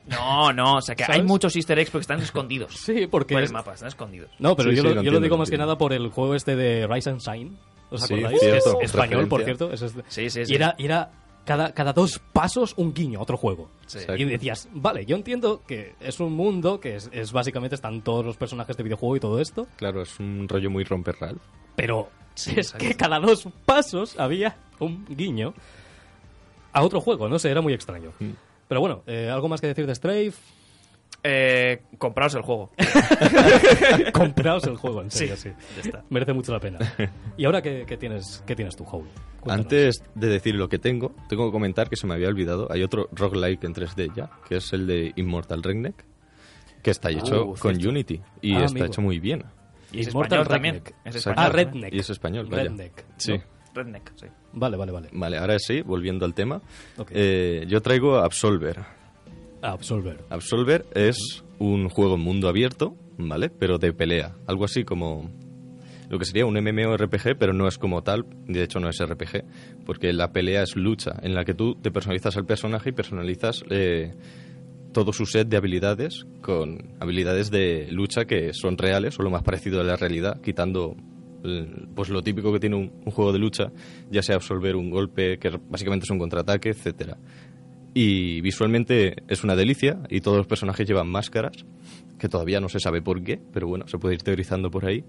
Speaker 4: No, no, o sea que
Speaker 2: ¿Sabes?
Speaker 4: hay muchos easter eggs porque están escondidos.
Speaker 2: Sí, porque
Speaker 4: Por
Speaker 2: es-
Speaker 4: el mapa, están escondidos.
Speaker 2: No, pero
Speaker 3: Sí,
Speaker 2: yo,
Speaker 3: sí,
Speaker 2: lo,
Speaker 3: lo
Speaker 2: yo lo
Speaker 3: entiendo,
Speaker 2: digo
Speaker 3: lo
Speaker 2: más que nada por el juego este de Rise and Shine. ¿Os
Speaker 3: Sí,
Speaker 2: acordáis?
Speaker 3: cierto,
Speaker 2: es español, por cierto. es-
Speaker 4: Sí, sí, sí.
Speaker 2: Y era, y era cada, cada dos pasos un guiño a otro juego.
Speaker 4: Sí.
Speaker 2: Y decías, vale, yo entiendo que es un mundo que es, es básicamente están todos los personajes de videojuego y todo esto,
Speaker 3: Claro, es un rollo muy romperral.
Speaker 2: pero
Speaker 4: Sí,
Speaker 2: es
Speaker 4: exacto.
Speaker 2: que cada dos pasos había un guiño a otro juego, no sé, era muy extraño.
Speaker 3: Mm.
Speaker 2: Pero bueno, eh, ¿algo más que decir de Strafe?
Speaker 4: Eh, compraos el juego.
Speaker 2: Compraos el juego, en serio, sí.
Speaker 4: Ya está.
Speaker 2: Merece mucho la pena. ¿Y ahora qué, qué tienes, qué tienes tú, Howl? Cuéntanos.
Speaker 3: Antes de decir lo que tengo, tengo que comentar que se me había olvidado. Hay otro roguelike en 3D ya, que es el de Immortal Redneck, que está hecho
Speaker 2: Uh,
Speaker 3: con
Speaker 2: cierto.
Speaker 3: Unity y
Speaker 2: Ah,
Speaker 3: está
Speaker 2: amigo.
Speaker 3: hecho muy bien.
Speaker 4: Y es
Speaker 2: Immortal
Speaker 4: español también.
Speaker 2: Redneck.
Speaker 4: Es español.
Speaker 2: Ah,
Speaker 4: también.
Speaker 2: Redneck.
Speaker 3: Y es español, vaya.
Speaker 2: Redneck.
Speaker 3: Sí.
Speaker 2: ¿no?
Speaker 4: Redneck, sí.
Speaker 2: Vale, vale, vale.
Speaker 3: Vale, ahora sí, volviendo al tema. Eh, yo traigo Absolver.
Speaker 2: Absolver.
Speaker 3: Absolver es un juego en mundo abierto, ¿vale? Pero de pelea. Algo así como lo que sería un MMORPG, pero no es como tal. De hecho, no es RPG, porque la pelea es lucha, en la que tú te personalizas al personaje y personalizas eh, todo su set de habilidades con habilidades de lucha que son reales o lo más parecido a la realidad, quitando pues lo típico que tiene un, un juego de lucha, ya sea absolver un golpe, que básicamente es un contraataque, etcétera. Y visualmente es una delicia y todos los personajes llevan máscaras, que todavía no se sabe por qué, pero bueno, se puede ir teorizando por ahí.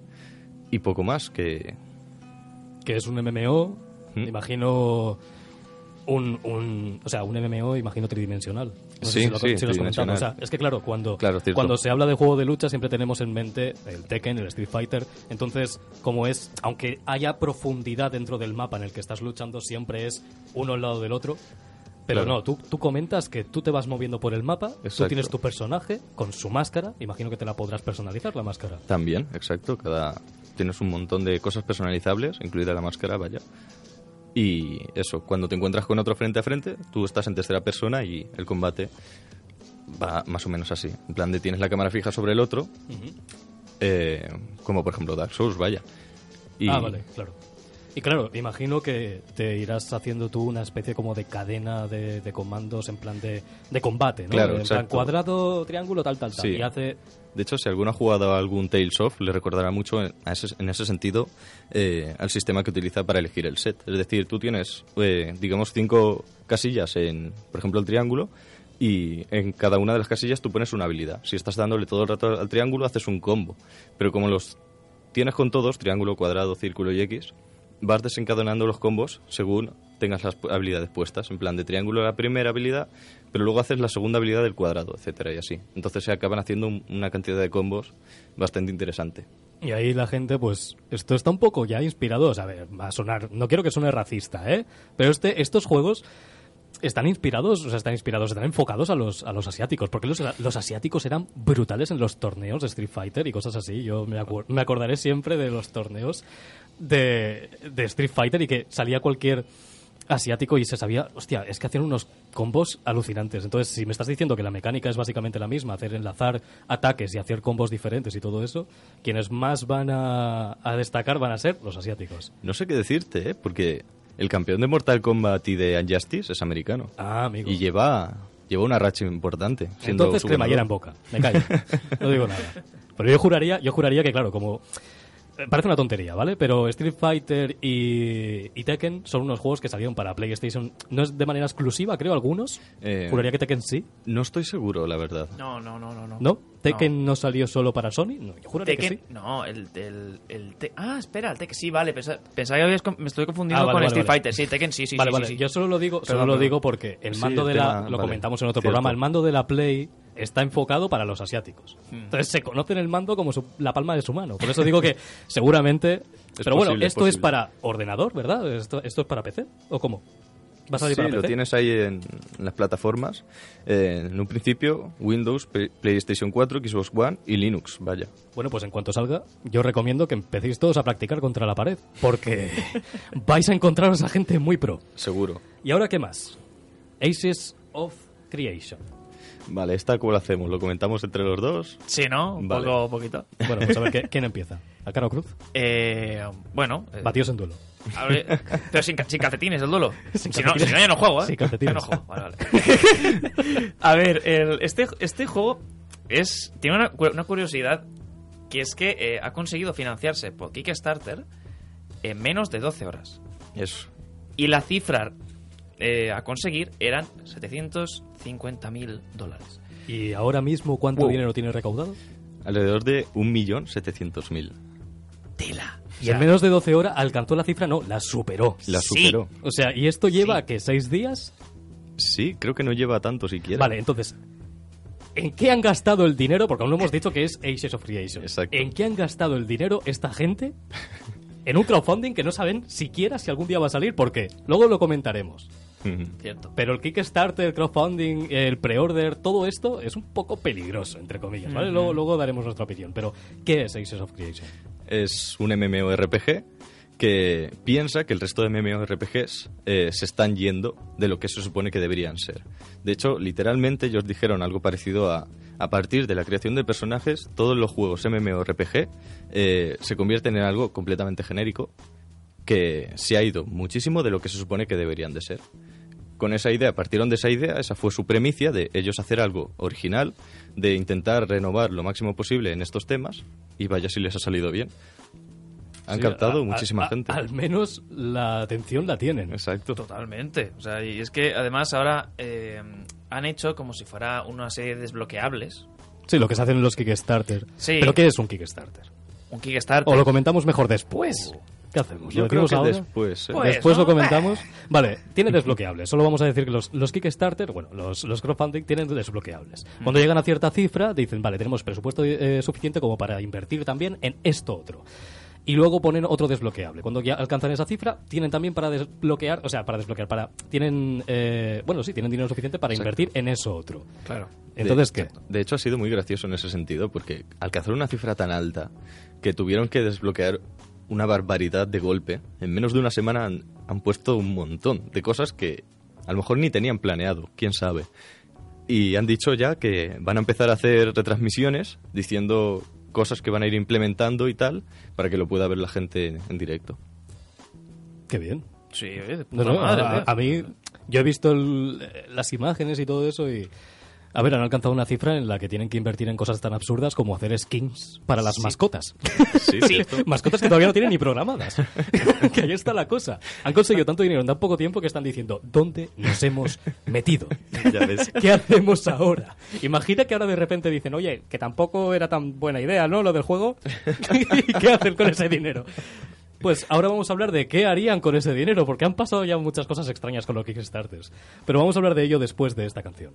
Speaker 3: Y poco más, que
Speaker 2: Que es un MMO,
Speaker 3: ¿Mm?
Speaker 2: imagino un, un, o sea, un MMO, imagino tridimensional. No sé
Speaker 3: Sí,
Speaker 2: si lo,
Speaker 3: sí,
Speaker 2: si
Speaker 3: tridimensional.
Speaker 2: O sea, es que claro, cuando,
Speaker 3: Claro,
Speaker 2: cuando se habla de juego de lucha siempre tenemos en mente el Tekken, el Street Fighter. Entonces, como es, aunque haya profundidad dentro del mapa en el que estás luchando, siempre es uno al lado del otro. Pero
Speaker 3: Claro.
Speaker 2: no, tú, tú comentas que tú te vas moviendo por el mapa, tú
Speaker 3: Exacto.
Speaker 2: tienes tu personaje con su máscara, imagino que te la podrás personalizar la máscara.
Speaker 3: también, exacto, cada tienes un montón de cosas personalizables, incluida la máscara, vaya. Y eso, cuando te encuentras con otro frente a frente, tú estás en tercera persona y el combate va más o menos así. En plan de tienes la cámara fija sobre el otro, eh, como por ejemplo Dark Souls, vaya. Y
Speaker 2: Ah, vale, claro. Y claro, imagino que te irás haciendo tú una especie como de cadena de, de comandos en plan de, de combate, ¿no?
Speaker 3: Claro,
Speaker 2: en plan cuadrado, triángulo, tal, tal, tal.
Speaker 3: Sí.
Speaker 2: Y hace...
Speaker 3: De hecho, si alguno ha jugado a algún Tales of, le recordará mucho en, a ese, en ese sentido eh, al sistema que utiliza para elegir el set. Es decir, tú tienes, eh, digamos, cinco casillas en, por ejemplo, el triángulo, y en cada una de las casillas tú pones una habilidad. Si estás dándole todo el rato al triángulo, haces un combo. Pero como los tienes con todos, triángulo, cuadrado, círculo y X, vas desencadenando los combos según tengas las habilidades puestas. En plan, de triángulo la primera habilidad, pero luego haces la segunda habilidad del cuadrado, etcétera, y así. Entonces se acaban haciendo un- una cantidad de combos bastante interesante.
Speaker 2: Y ahí la gente, pues, esto está un poco ya inspirado, a ver, va a sonar, no quiero que suene racista, ¿eh? Pero este, estos juegos están inspirados, o sea, están inspirados, están enfocados a los, a los asiáticos, porque los, los asiáticos eran brutales en los torneos de Street Fighter y cosas así. Yo me, acuer- me acordaré siempre de los torneos de, de Street Fighter y que salía cualquier asiático y se sabía, hostia, es que hacían unos combos alucinantes. Entonces, si me estás diciendo que la mecánica es básicamente la misma, hacer enlazar ataques y hacer combos diferentes y todo eso, quienes más van a, a destacar van a ser los asiáticos.
Speaker 3: No sé qué decirte, ¿eh? Porque el campeón de Mortal Kombat y de Unjustice es americano.
Speaker 2: Ah, amigo.
Speaker 3: Y lleva, lleva una racha importante.
Speaker 2: Entonces cremallera en boca. Me callo. No digo nada. Pero yo juraría, yo juraría que, claro, como... Parece una tontería, ¿vale? Pero Street Fighter y, y Tekken son unos juegos que salieron para PlayStation. No es de manera exclusiva, creo, algunos.
Speaker 3: Eh,
Speaker 2: Juraría que Tekken sí.
Speaker 3: No estoy seguro, la verdad.
Speaker 4: No, no, no, no. no.
Speaker 2: ¿No? ¿Tekken no, salió solo para Sony? No, yo juraría
Speaker 4: Tekken,
Speaker 2: que sí.
Speaker 4: no, el, el, el Te- Ah, espera, el Tekken, sí, vale, pensa- pensaba que habías me estoy confundiendo
Speaker 2: Ah, vale,
Speaker 4: con
Speaker 2: vale,
Speaker 4: Street
Speaker 2: vale.
Speaker 4: Fighter, sí, Tekken, sí, sí,
Speaker 2: vale,
Speaker 4: sí,
Speaker 2: vale.
Speaker 4: sí, sí.
Speaker 2: Yo solo lo digo, solo
Speaker 4: Perdón,
Speaker 2: lo digo porque el mando de
Speaker 3: tema-
Speaker 2: la, lo
Speaker 3: vale,
Speaker 2: comentamos en otro
Speaker 3: cierto.
Speaker 2: programa, el mando de la Play está enfocado para los asiáticos.
Speaker 4: Hmm.
Speaker 2: Entonces se conocen el mando como su- la palma de su mano. Por eso digo que seguramente. pero bueno,
Speaker 3: posible,
Speaker 2: esto es para ordenador, ¿verdad? Esto, esto es para PC o cómo? ¿Va a salir
Speaker 3: Sí,
Speaker 2: para
Speaker 3: lo
Speaker 2: PC?
Speaker 3: tienes ahí en, en las plataformas. Eh, en un principio, Windows, Play- PlayStation 4, Xbox One y Linux, vaya.
Speaker 2: Bueno, pues en cuanto salga, yo recomiendo que empecéis todos a practicar contra la pared, porque vais a encontraros a gente muy pro.
Speaker 3: Seguro.
Speaker 2: ¿Y ahora qué más? Aces of Creation.
Speaker 3: Vale, ¿esta cómo lo hacemos? ¿Lo comentamos entre los dos?
Speaker 4: Sí, ¿no? Un
Speaker 3: Vale.
Speaker 4: poco, poquito.
Speaker 2: Bueno, pues a ver, ¿qué- ¿quién empieza? ¿A Caro Cruz?
Speaker 4: Eh, bueno, eh,
Speaker 2: Batidos en duelo.
Speaker 4: a ver, pero sin, sin calcetines el duelo.
Speaker 2: Sin
Speaker 4: si, no, si no, ya no juego, ¿eh?
Speaker 2: Sin calcetines.
Speaker 4: Ya no juego, vale, vale. a ver, el- este, este juego es tiene una, una curiosidad que es que eh, ha conseguido financiarse por Kickstarter en menos de 12 horas.
Speaker 3: Eso.
Speaker 4: Y la cifra eh, a conseguir eran 750 mil dólares.
Speaker 2: ¿Y ahora mismo cuánto
Speaker 3: Wow.
Speaker 2: dinero tiene recaudado?
Speaker 3: Alrededor de 1.700.000.
Speaker 4: Tela.
Speaker 2: Y en menos de 12 horas alcanzó la cifra, no, la superó.
Speaker 3: La
Speaker 4: Sí.
Speaker 3: superó.
Speaker 2: O sea, ¿y esto lleva
Speaker 4: Sí.
Speaker 2: a que seis días?
Speaker 3: Sí, creo que no lleva tanto siquiera.
Speaker 2: Vale, entonces, ¿en qué han gastado el dinero? Porque aún no hemos dicho que es Aces of Creation.
Speaker 3: Exacto.
Speaker 2: ¿En qué han gastado el dinero esta gente? En un crowdfunding que no saben siquiera si algún día va a salir, porque luego lo comentaremos.
Speaker 4: Cierto.
Speaker 2: Pero el Kickstarter, el crowdfunding, el pre-order, todo esto es un poco peligroso, entre comillas, ¿vale? luego, luego daremos nuestra opinión. Pero, ¿qué es Aces of Creation?
Speaker 3: es un MMORPG que piensa que el resto de MMORPGs eh, se están yendo de lo que se supone que deberían ser. De hecho, literalmente ellos dijeron algo parecido a a partir de la creación de personajes, todos los juegos MMORPG eh, se convierten en algo completamente genérico que se ha ido muchísimo de lo que se supone que deberían de ser. Con esa idea, partieron de esa idea, esa fue su premicia de ellos hacer algo original, de intentar renovar lo máximo posible en estos temas, y vaya si les ha salido bien. Han
Speaker 2: Sí,
Speaker 3: captado
Speaker 2: a-
Speaker 3: muchísima
Speaker 2: a-
Speaker 3: gente.
Speaker 2: Al menos la atención la tienen.
Speaker 3: Exacto.
Speaker 4: Totalmente. O sea, y es que además ahora eh, han hecho como si fuera una serie de desbloqueables.
Speaker 2: Sí, lo que se hacen en los Kickstarter.
Speaker 4: Sí.
Speaker 2: ¿Pero qué es un Kickstarter?
Speaker 4: Un Kickstarter.
Speaker 2: ¿O lo comentamos mejor después? ¿Qué hacemos?
Speaker 3: Yo
Speaker 2: ¿Lo
Speaker 3: creo
Speaker 2: decimos
Speaker 3: que
Speaker 2: ahora?
Speaker 3: después. ¿eh?
Speaker 4: Pues-
Speaker 2: Después lo
Speaker 4: ¿no?
Speaker 2: comentamos. Vale, tiene desbloqueables. Solo vamos a decir que los, los Kickstarter, bueno, los, los crowdfunding tienen desbloqueables. Cuando llegan a cierta cifra, dicen, vale, tenemos presupuesto eh, suficiente como para invertir también en esto otro. Y luego ponen otro desbloqueable. Cuando ya alcanzan esa cifra, tienen también para desbloquear, o sea, para desbloquear, para. Tienen. eh, bueno, sí, tienen dinero suficiente para
Speaker 3: Exacto.
Speaker 2: invertir en eso otro.
Speaker 4: Claro.
Speaker 2: Entonces,
Speaker 3: de,
Speaker 2: ¿qué?
Speaker 3: De hecho, ha sido muy gracioso en ese sentido, porque alcanzar una cifra tan alta que tuvieron que desbloquear una barbaridad de golpe, en menos de una semana han, han puesto un montón de cosas que a lo mejor ni tenían planeado, quién sabe. Y han dicho ya que van a empezar a hacer retransmisiones diciendo cosas que van a ir implementando y tal, para que lo pueda ver la gente en directo.
Speaker 2: Qué bien.
Speaker 4: Sí, oye, de
Speaker 2: No,
Speaker 4: puta
Speaker 2: no,
Speaker 4: madre,
Speaker 2: a, mí, yo he visto el- las imágenes y todo eso y A ver, han alcanzado una cifra en la que tienen que invertir en cosas tan absurdas como hacer skins para las mascotas.
Speaker 3: Sí, cierto.
Speaker 2: mascotas que todavía no tienen ni programadas. que ahí está la cosa. Han conseguido tanto dinero en tan poco tiempo que están diciendo, ¿dónde nos hemos metido?
Speaker 3: Ya ves.
Speaker 2: ¿Qué hacemos ahora? Imagina que ahora de repente dicen, oye, que tampoco era tan buena idea, ¿no? Lo del juego. ¿Y qué hacen con ese dinero? Pues ahora vamos a hablar de qué harían con ese dinero, porque han pasado ya muchas cosas extrañas con los Kickstarters. Pero vamos a hablar de ello después de esta canción.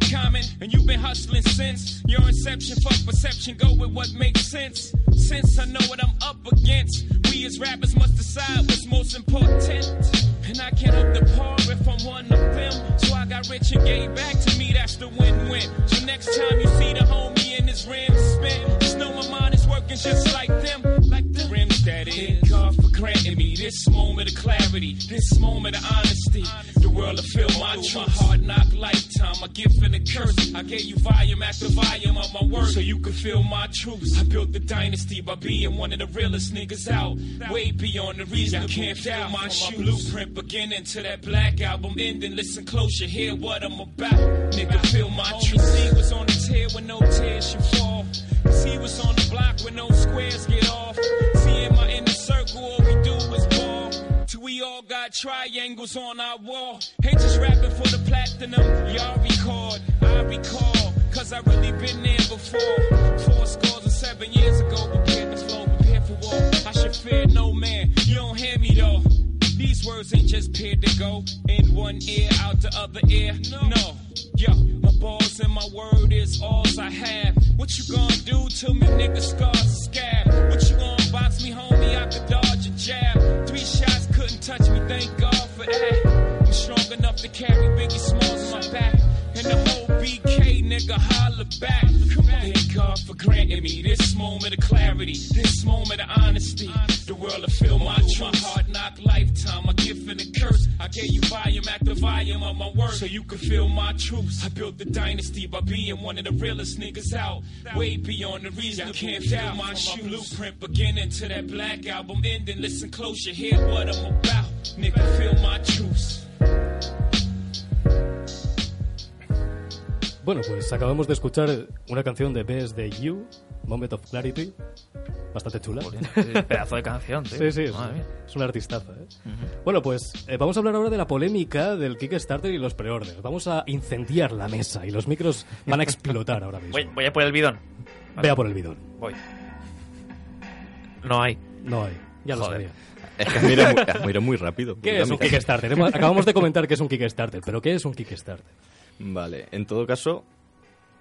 Speaker 6: In common, and you've been hustling since your inception. Fuck perception, go with what makes sense. Since I know what I'm up against, we as rappers must decide what's most important. And I can't up the par if I'm one of them. So I got rich and gave back to me, that's the win-win. So next time you see the homie in his rims spin, just know my mind is working just like them, like the rims that is. Thank God for granting me this moment of clarity, this moment of honesty. The world feel my truth, my hard knock lifetime, my gift and a curse. I gave you volume after volume of my work, so you could feel my truth. I built the dynasty by being one of the realest niggas out, way beyond the reason. You can't feel my shoes. blueprint beginning to that black album ending. Listen close, you hear what I'm about. Nigga, feel my truth. See was on the tear when no tears should fall. Cause he was on the block when no squares get off. Got triangles on our wall. Ain't just rapping for the platinum. Y'all record, I recall. Cause I really been there before. Four scores and seven years ago. Prepared to flow, prepared for war. I should fear no man. You don't hear me though. These words ain't just paired to go in one ear, out the other ear. No, yo, my balls and my word is alls I have. What you gonna do to me, nigga? Scars scab. What you gonna box me, homie? I could dodge a jab. Touch me, thank God for that. I'm strong enough to carry Biggie Smalls on my back. And the whole BK nigga holler back. Thank God for granting me this moment of clarity, this moment of honesty. The world will feel my truth. Hard knock lifetime, my gift and a curse. I gave you volume after volume of my work so you could feel my truth. I built the dynasty by being one of the realest niggas out. Way beyond the reason. You can't feel my shoes. blueprint beginning to that black album ending. Listen close, you hear what I'm about. Nigga, feel my truth.
Speaker 2: Bueno, pues acabamos de escuchar una canción de Best de You, Moment of Clarity. Bastante chula.
Speaker 4: Pedazo de canción, tío.
Speaker 2: Sí, sí, es, una artistaza. ¿eh? Bueno, pues eh, vamos a hablar ahora de la polémica del Kickstarter y los preorders. Vamos a incendiar la mesa y los micros van a explotar ahora mismo.
Speaker 4: Voy, voy a por el bidón.
Speaker 2: Vea por el bidón.
Speaker 4: Voy. No hay.
Speaker 2: No hay. Ya lo sabía.
Speaker 3: Es que mira muy, rápido.
Speaker 2: ¿Qué es un Kickstarter? Acabamos de comentar que es un Kickstarter, pero ¿qué es un Kickstarter?
Speaker 3: Vale, en todo caso,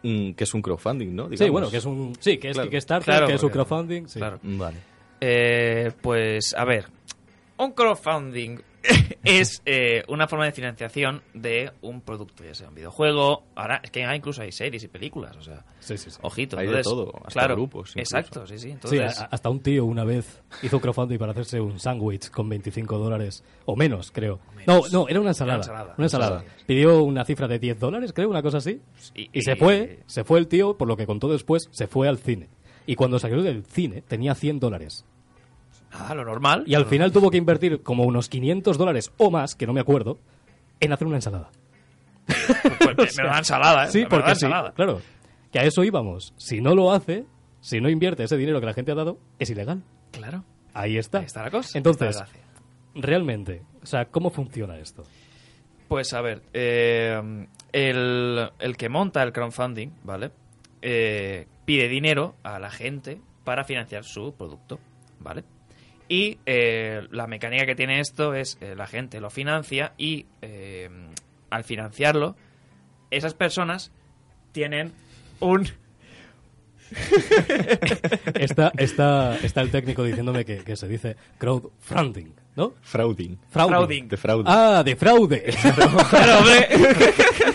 Speaker 3: mm, que es un crowdfunding, ¿no?
Speaker 2: Sí, bueno, que es un sí, que es
Speaker 3: Claro.
Speaker 2: Kickstarter,
Speaker 4: Claro,
Speaker 2: que es un crowdfunding, sí.
Speaker 4: Claro.
Speaker 3: Vale.
Speaker 4: Eh, pues, a ver. Un crowdfunding es eh, una forma de financiación de un producto, ya sea un videojuego. Ahora, es que incluso hay series y películas, o sea,
Speaker 2: Sí, sí, sí.
Speaker 4: ojito.
Speaker 3: Hay de todo, hasta
Speaker 4: claro,
Speaker 3: grupos incluso.
Speaker 4: Exacto, sí, sí.
Speaker 2: Sí,
Speaker 4: Entonces,
Speaker 2: a- hasta un tío una vez hizo un crowdfunding para hacerse un sándwich con 25 dólares, o menos, creo. No, no, era una ensalada.
Speaker 4: Una ensalada.
Speaker 2: Una ensalada.
Speaker 4: Ensalada.
Speaker 2: Pidió una cifra de 10 dólares, creo, una cosa así.
Speaker 4: Y-
Speaker 2: Y, se fue, se fue el tío, por lo que contó después, se fue al cine. Y cuando salió del cine tenía 100 dólares.
Speaker 4: Ah, lo normal.
Speaker 2: Y al
Speaker 4: Lo
Speaker 2: final tuvo que invertir como unos 500 dólares o más, que no me acuerdo, en hacer una ensalada.
Speaker 4: Pues me- da ensalada, ¿eh?
Speaker 2: Sí,
Speaker 4: Me
Speaker 2: porque sí,
Speaker 4: ensalada.
Speaker 2: claro. Que a eso íbamos. Si no lo hace, si no invierte ese dinero que la gente ha dado, es ilegal.
Speaker 4: Claro.
Speaker 2: Ahí está.
Speaker 4: Ahí está la cosa.
Speaker 2: Entonces, realmente, o sea, ¿cómo funciona esto?
Speaker 4: Pues a ver, eh, el, el que monta el crowdfunding, ¿vale? Eh, pide dinero a la gente para financiar su producto, ¿vale? Y eh, la mecánica que tiene esto es eh, la gente lo financia y eh, al financiarlo, esas personas tienen un...
Speaker 2: Está, está, está el técnico diciéndome que, que se dice crowdfunding. ¿No?
Speaker 3: Frauding.
Speaker 2: Frauding.
Speaker 4: Frauding.
Speaker 3: De fraude.
Speaker 2: Ah, de fraude.
Speaker 4: Claro, hombre.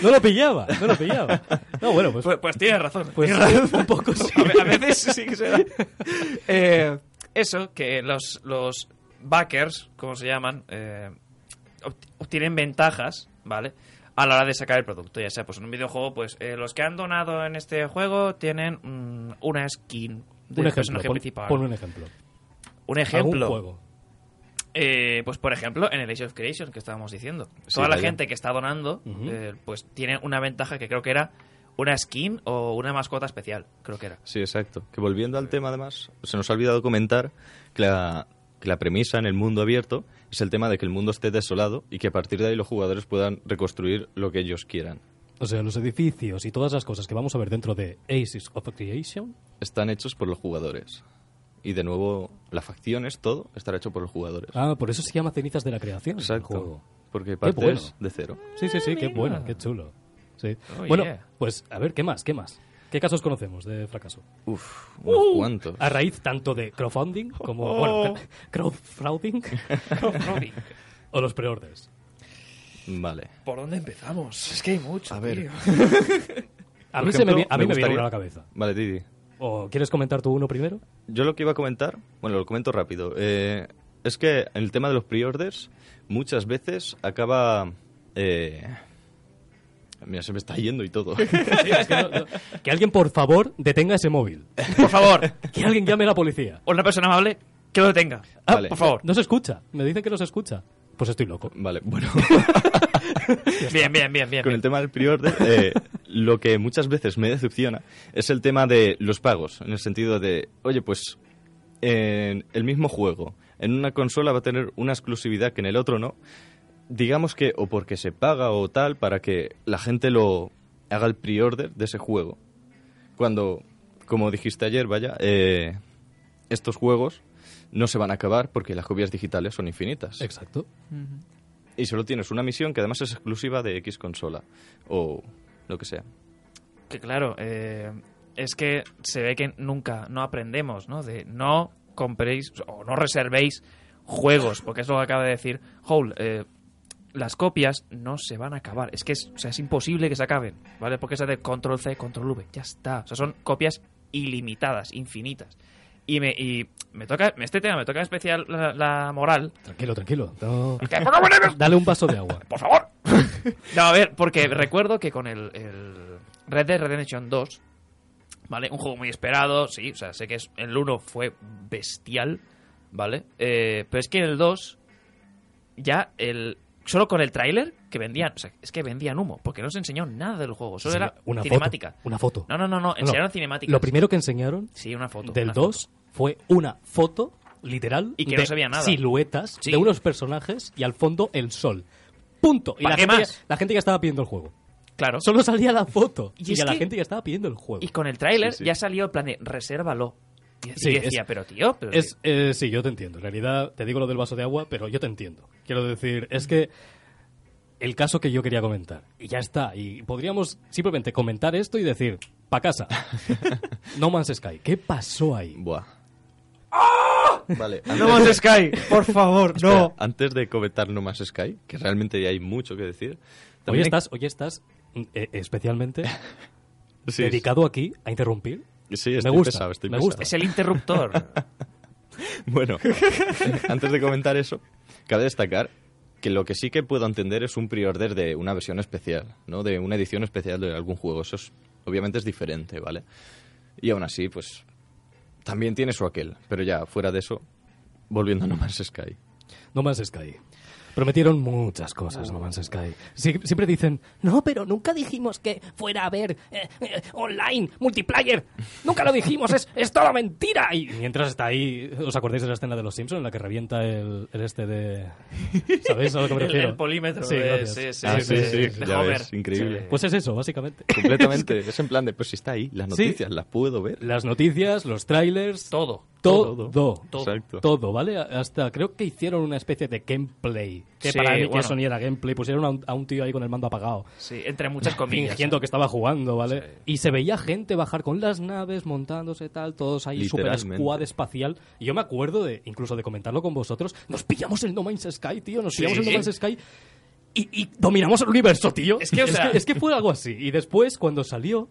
Speaker 2: no lo pillaba, no lo pillaba. No, bueno, pues,
Speaker 4: Pues, pues tienes razón.
Speaker 2: pues
Speaker 4: tienes razón.
Speaker 2: un poco sí.
Speaker 4: A veces sí que se da. Eh, eso, que los, los backers, como se llaman, eh, obt- obtienen ventajas, ¿vale? A la hora de sacar el producto, ya sea pues en un videojuego, pues eh, los que han donado en este juego tienen mm, una skin del
Speaker 2: Un ejemplo,
Speaker 4: personaje
Speaker 2: pon,
Speaker 4: principal.
Speaker 2: pon un ejemplo.
Speaker 4: Un ejemplo.
Speaker 2: juego.
Speaker 4: Eh, pues por ejemplo, en el Age of Creation que estábamos diciendo.
Speaker 3: Sí,
Speaker 4: Toda la gente que está donando, eh, pues tiene una ventaja que creo que era una skin o una mascota especial, creo que era.
Speaker 3: Sí, exacto. Que volviendo al tema, además, se nos ha olvidado comentar que la, que la premisa en el mundo abierto es el tema de que el mundo esté desolado y que a partir de ahí los jugadores puedan reconstruir lo que ellos quieran.
Speaker 2: O sea, los edificios y todas las cosas que vamos a ver dentro de Aces of Creation.
Speaker 3: Están hechos por los jugadores. Y de nuevo, las facciones, todo, estará hecho por los jugadores.
Speaker 2: Ah, por eso se llama Cenizas de la Creación. el
Speaker 3: Exacto.
Speaker 2: juego.
Speaker 3: Porque partes
Speaker 2: bueno.
Speaker 3: de cero.
Speaker 2: Sí, sí, sí, qué buena, qué chulo. Sí.
Speaker 4: Oh,
Speaker 2: bueno,
Speaker 4: yeah.
Speaker 2: pues a ver, ¿qué más? ¿Qué más? ¿Qué casos conocemos de fracaso?
Speaker 3: Uf, unos
Speaker 2: Uh,
Speaker 3: cuantos.
Speaker 2: A raíz tanto de crowdfunding como,
Speaker 4: Oh.
Speaker 2: bueno, crowdfunding o los preorders.
Speaker 3: Vale.
Speaker 4: ¿Por dónde empezamos? Es que hay mucho.
Speaker 3: A ver.
Speaker 4: tío.
Speaker 2: A mí, se me, vi- a mí me, viene uno a la cabeza.
Speaker 3: Vale, Didi.
Speaker 2: ¿O quieres comentar tú uno primero?
Speaker 3: Yo lo que iba a comentar, bueno, lo comento rápido. eh, es que en el tema de los pre-orders, muchas veces acaba. eh, mira, se me está yendo y todo.
Speaker 2: Sí, es que, no- no- que alguien, por favor, detenga ese móvil.
Speaker 4: Por favor,
Speaker 2: Que alguien llame a la policía.
Speaker 4: una persona amable que lo detenga.
Speaker 2: Ah,
Speaker 3: Vale.
Speaker 4: Por favor.
Speaker 2: No se escucha. Me dicen que no se escucha. Pues estoy loco.
Speaker 3: vale, bueno.
Speaker 4: Bien, bien, bien, bien.
Speaker 3: Con
Speaker 4: bien.
Speaker 3: el tema del pre-order, eh, lo que muchas veces me decepciona es el tema de los pagos. En el sentido de, oye, pues en el mismo juego, en una consola va a tener una exclusividad que en el otro no. Digamos que o porque se paga o tal para que la gente lo haga el pre-order de ese juego. Cuando, como dijiste ayer, vaya, eh, estos juegos no se van a acabar porque las copias digitales son infinitas.
Speaker 2: Exacto.
Speaker 3: Y solo tienes una misión que además es exclusiva de X consola. O lo que sea.
Speaker 4: Que claro, eh, es que se ve que nunca, no aprendemos, ¿no? De no compréis o no reservéis juegos, porque es lo que acaba de decir Hole. eh, las copias no se van a acabar. Es que es, o sea, es imposible que se acaben, ¿vale? Porque es de control C, control V, ya está. O sea, son copias ilimitadas, infinitas. Y me, y me toca, este tema me toca en especial la, la moral.
Speaker 2: Tranquilo, tranquilo. No- Dale un vaso de agua.
Speaker 4: por favor. No, a ver, porque recuerdo que con el, el Red Dead Redemption 2, ¿vale? Un juego muy esperado, sí, o sea, sé que es, el 1 fue bestial, ¿vale? Eh, pero es que en el 2, ya el... Solo con el tráiler que vendían, o sea, es que vendían humo, porque no se enseñó nada del juego, solo era
Speaker 2: una
Speaker 4: cinemática.
Speaker 2: Foto, una foto.
Speaker 4: No, no, no, no, enseñaron cinemáticas.
Speaker 2: Lo primero que enseñaron
Speaker 4: Sí, una foto.
Speaker 2: del
Speaker 4: una
Speaker 2: 2 fue una foto literal
Speaker 4: Y que
Speaker 2: de
Speaker 4: no se veía nada.
Speaker 2: siluetas
Speaker 4: Sí.
Speaker 2: de unos personajes y al fondo el sol. Punto. Y
Speaker 4: ¿Para
Speaker 2: la gente,
Speaker 4: más?
Speaker 2: Ya, la gente ya estaba pidiendo el juego.
Speaker 4: Claro.
Speaker 2: Solo salía la foto
Speaker 4: Y
Speaker 2: a la
Speaker 4: que-
Speaker 2: gente ya estaba pidiendo el juego.
Speaker 4: Y con el tráiler
Speaker 3: Sí, sí.
Speaker 4: ya salió el plan de resérvalo. Y, y
Speaker 2: Sí,
Speaker 4: decía,
Speaker 2: es-
Speaker 4: pero tío, pero
Speaker 2: Es, eh, sí, yo te entiendo. En realidad, te digo lo del vaso de agua, pero yo te entiendo. Quiero decir, es que el caso que yo quería comentar, y ya está. Y podríamos simplemente comentar esto y decir, pa' casa. no Man's Sky. ¿Qué pasó ahí?
Speaker 3: Buah. Vale, antes,
Speaker 4: No más Sky, por favor,
Speaker 3: espera, antes de comentar No Más Sky, que realmente hay mucho que decir.
Speaker 2: Hoy
Speaker 3: también hay-
Speaker 2: estás, hoy estás eh, especialmente
Speaker 3: Sí,
Speaker 2: dedicado aquí a interrumpir.
Speaker 3: Sí, estoy
Speaker 2: Me gusta,
Speaker 3: pesado, estoy
Speaker 2: me
Speaker 3: pesado.
Speaker 2: gusta.
Speaker 4: Es el interruptor.
Speaker 3: Bueno, antes de comentar eso, cabe destacar que lo que sí que puedo entender es un pre-order de una versión especial, ¿no? De una edición especial de algún juego. Eso es, obviamente es diferente, ¿vale? Y aún así, pues, también tiene su aquel. Pero ya, fuera de eso, volviendo a No Man's Sky.
Speaker 2: No Man's Sky. Prometieron muchas cosas, No Man's Sky. Sie- siempre dicen, no, pero nunca dijimos que fuera a ver eh, eh, online, multiplayer. Nunca lo dijimos, es, es toda mentira. Y mientras está ahí, ¿os acordáis de la escena de los Simpsons en la que revienta el, el este de... ¿Sabéis a lo que me
Speaker 4: El-
Speaker 2: refiero?
Speaker 4: el polímetro
Speaker 2: Sí,
Speaker 4: de- sí, sí,
Speaker 3: Ah,
Speaker 4: sí,
Speaker 3: sí,
Speaker 4: sí,
Speaker 3: ya ves, increíble.
Speaker 4: Sí.
Speaker 2: Pues es eso, básicamente.
Speaker 3: Completamente. es en plan de, pues si está ahí, las
Speaker 2: Sí.
Speaker 3: noticias las puedo ver.
Speaker 2: Las noticias, los trailers,
Speaker 4: Todo.
Speaker 2: Todo.
Speaker 3: Todo.
Speaker 2: Todo.
Speaker 3: Exacto.
Speaker 2: ¿vale? Hasta creo que hicieron una especie de gameplay. Que
Speaker 4: Sí,
Speaker 2: para mí que
Speaker 4: bueno.
Speaker 2: eso ni era gameplay. Pusieron a un, a un tío ahí con el mando apagado.
Speaker 4: Sí, entre muchas comillas.
Speaker 2: Fingiendo
Speaker 4: ¿eh?
Speaker 2: que estaba jugando, ¿vale?
Speaker 4: Sí.
Speaker 2: Y se veía gente bajar con las naves, montándose tal, todos ahí super squad espacial. Y yo me acuerdo de, incluso de comentarlo con vosotros, nos pillamos el No Man's Sky, tío, nos pillamos el No Man's Sky y, y dominamos el universo, tío.
Speaker 4: Es que, o sea-
Speaker 2: es que fue algo así. Y después, cuando salió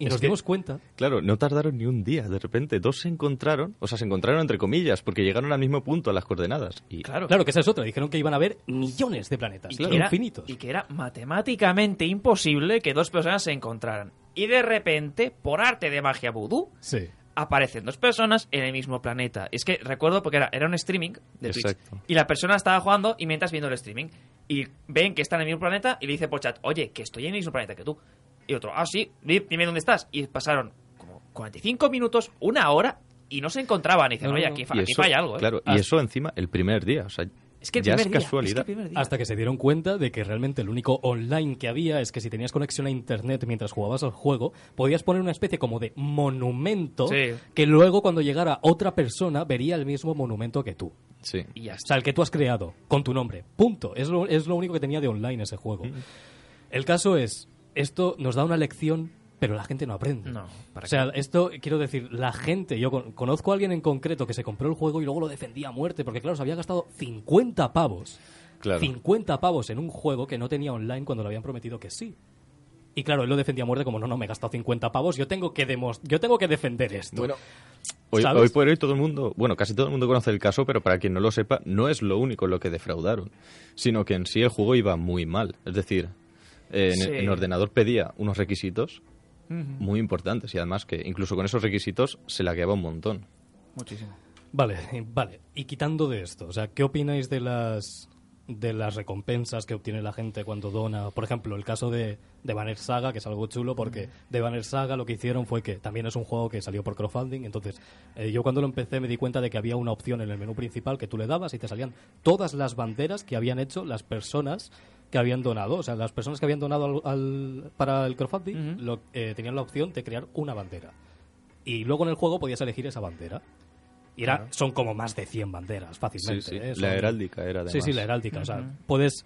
Speaker 2: y
Speaker 3: Es
Speaker 2: nos
Speaker 3: que-
Speaker 2: dimos cuenta,
Speaker 3: Claro, no tardaron ni un día. De repente, dos se encontraron, o sea, se encontraron entre comillas, porque llegaron al mismo punto a las coordenadas. Y
Speaker 4: Claro.
Speaker 2: claro que esa es otra, dijeron que iban a haber millones de planetas,
Speaker 4: y,
Speaker 2: claro,
Speaker 4: que era,
Speaker 2: infinitos.
Speaker 4: y que era matemáticamente imposible que dos personas se encontraran. Y de repente, por arte de magia vudú,
Speaker 2: Sí.
Speaker 4: aparecen dos personas en el mismo planeta. Es que recuerdo porque era, era un streaming de Twitch.
Speaker 3: Exacto.
Speaker 4: Y la persona estaba jugando y mientras viendo el streaming. Y ven que está en el mismo planeta y le dice por chat, oye, que estoy en el mismo planeta que tú. Y otro, ah, sí, di- dime dónde estás. Y pasaron como 45 minutos, una hora, y no se encontraban. Y dicen,
Speaker 2: No,
Speaker 4: oye, aquí, aquí
Speaker 3: eso,
Speaker 4: falla algo, ¿eh?
Speaker 3: Claro, y eso encima el primer día. O sea,
Speaker 4: Es que el
Speaker 3: ya
Speaker 4: primer
Speaker 3: es
Speaker 4: día, es que
Speaker 3: casualidad.
Speaker 4: el primer día.
Speaker 2: Hasta que se dieron cuenta de que realmente el único online que había es que si tenías conexión a internet mientras jugabas al juego, podías poner una especie como de monumento
Speaker 4: Sí.
Speaker 2: que luego cuando llegara otra persona vería el mismo monumento que tú.
Speaker 3: Sí.
Speaker 4: Y ya
Speaker 2: O sea, el que tú has creado, con tu nombre. Punto. Es lo, es lo único que tenía de online ese juego. El caso es, esto nos da una lección, pero la gente no aprende.
Speaker 4: No, ¿para
Speaker 2: O sea, esto, quiero decir, la gente, yo con- conozco a alguien en concreto que se compró el juego y luego lo defendía a muerte, porque claro, se había gastado 50 pavos.
Speaker 3: Claro.
Speaker 2: 50 pavos en un juego que no tenía online cuando le habían prometido que sí. Y claro, él lo defendía a muerte como, no, no, me he gastado 50 pavos, yo tengo que, yo tengo que defender esto.
Speaker 3: Bueno, Hoy, hoy por hoy todo el mundo, bueno, casi todo el mundo conoce el caso, pero para quien no lo sepa, no es lo único lo que defraudaron, sino que en sí el juego iba muy mal. Es decir, eh, en,
Speaker 4: Sí.
Speaker 3: en ordenador pedía unos requisitos muy importantes y además que incluso con esos requisitos se lagueaba un montón.
Speaker 4: Muchísimo.
Speaker 2: Vale, vale. Y quitando de esto, o sea, ¿qué opináis de las de las recompensas que obtiene la gente cuando dona? Por ejemplo, el caso de, de Banner Saga, que es algo chulo, porque de Banner Saga lo que hicieron fue que también es un juego que salió por crowdfunding, entonces eh, yo cuando lo empecé me di cuenta de que había una opción en el menú principal que tú le dabas y te salían todas las banderas que habían hecho las personas que habían donado, o sea, las personas que habían donado al, al- para el crowdfunding
Speaker 4: Ujú.
Speaker 2: lo- eh, tenían la opción de crear una bandera. Y luego en el juego podías elegir esa bandera. Y era, son como más de 100 banderas, fácilmente.
Speaker 3: Sí, sí.
Speaker 2: ¿eh?
Speaker 3: La
Speaker 2: Son-
Speaker 3: heráldica era además.
Speaker 2: Sí, sí, la heráldica. O sea, puedes,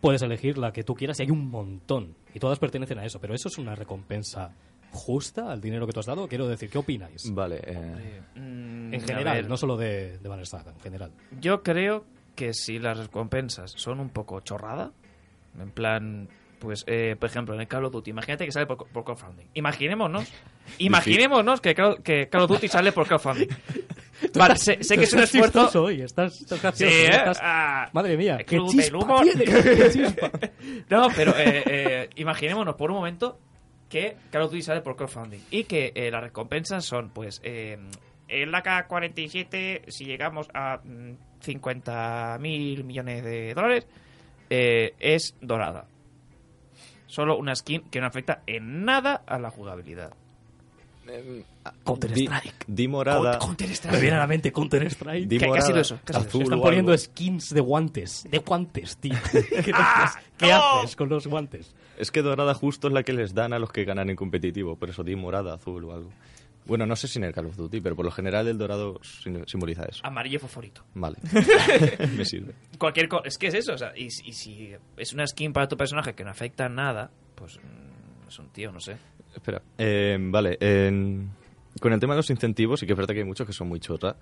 Speaker 2: puedes elegir la que tú quieras y hay un montón. Y todas pertenecen a eso. Pero eso es una recompensa justa al dinero que tú has dado. Quiero decir, ¿qué opináis?
Speaker 3: Vale, eh,
Speaker 4: Mm,
Speaker 2: En
Speaker 4: a
Speaker 2: general,
Speaker 4: ver,
Speaker 2: no solo de, de Banner Saga, en general.
Speaker 4: Yo creo que si las recompensas son un poco chorrada, en plan, pues, eh, por ejemplo, en el Call of Duty, imagínate que sale por, por crowdfunding. Imaginémonos, imaginémonos que, que Call of Duty sale por crowdfunding. Vale, sé, sé que es un
Speaker 2: Estás
Speaker 4: esfuerzo.
Speaker 2: hoy, estás, estás
Speaker 4: Sí,
Speaker 2: gracioso,
Speaker 4: ¿eh?
Speaker 2: estás-
Speaker 4: Ah,
Speaker 2: Madre mía, qué chispa
Speaker 4: humor.
Speaker 2: tiene, qué chispa.
Speaker 4: No, pero eh, eh, imaginémonos por un momento que Call of Duty sale por crowdfunding y que eh, las recompensas son, pues, en la K47, si llegamos a mm, 50 mil millones de dólares, es dorada. Solo una skin que no afecta en nada a la jugabilidad.
Speaker 2: Counter-Strike.
Speaker 3: Di, di morada.
Speaker 2: Me viene a la mente.
Speaker 3: Di
Speaker 4: ¿Qué- qué ha
Speaker 3: morada,
Speaker 4: ha sido eso?
Speaker 3: azul
Speaker 2: Están poniendo
Speaker 3: algo.
Speaker 2: skins de guantes. De guantes, tío. ¿Qué, haces? ¿Qué haces con los guantes?
Speaker 3: Es que dorada justo es la que les dan a los que ganan en competitivo, por eso di morada, azul o algo. Bueno, no sé si en el Call of Duty, pero por lo general el dorado sim- simboliza eso.
Speaker 4: Amarillo fosforito.
Speaker 3: Vale. Me sirve.
Speaker 4: Cualquier co- es que es eso, o sea, y, y si es una skin para tu personaje que no afecta en nada, pues mm, es un tío, no sé.
Speaker 3: Espera. Eh, vale. Con el tema de los incentivos, sí que es verdad que hay muchos que son muy chorra,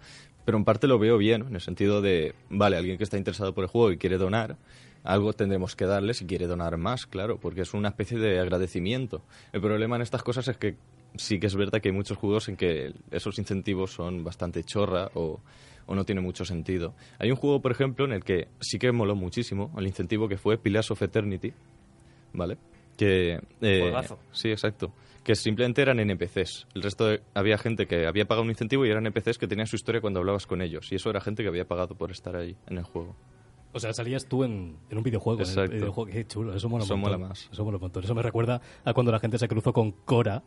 Speaker 3: pero en parte lo veo bien, en el sentido de, vale, alguien que está interesado por el juego y quiere donar, algo tendremos que darle si quiere donar más, claro, porque es una especie de agradecimiento. El problema en estas cosas es que sí que es verdad que hay muchos juegos en que esos incentivos son bastante chorra o, o no tiene mucho sentido. Hay un juego, por ejemplo, en el que sí que moló muchísimo el incentivo que fue Pillars of Eternity, ¿vale? Que, eh, sí, exacto. Que simplemente eran NPCs. El resto de- había gente que había pagado un incentivo y eran NPCs que tenían su historia cuando hablabas con ellos. Y eso era gente que había pagado por estar ahí en el juego.
Speaker 2: O sea, salías tú en, en un videojuego. en el
Speaker 3: Exacto.
Speaker 2: videojuego. Qué chulo, eso mola
Speaker 3: Eso mola más.
Speaker 2: Eso mola un montón. Eso me recuerda a cuando la gente se cruzó con Cora.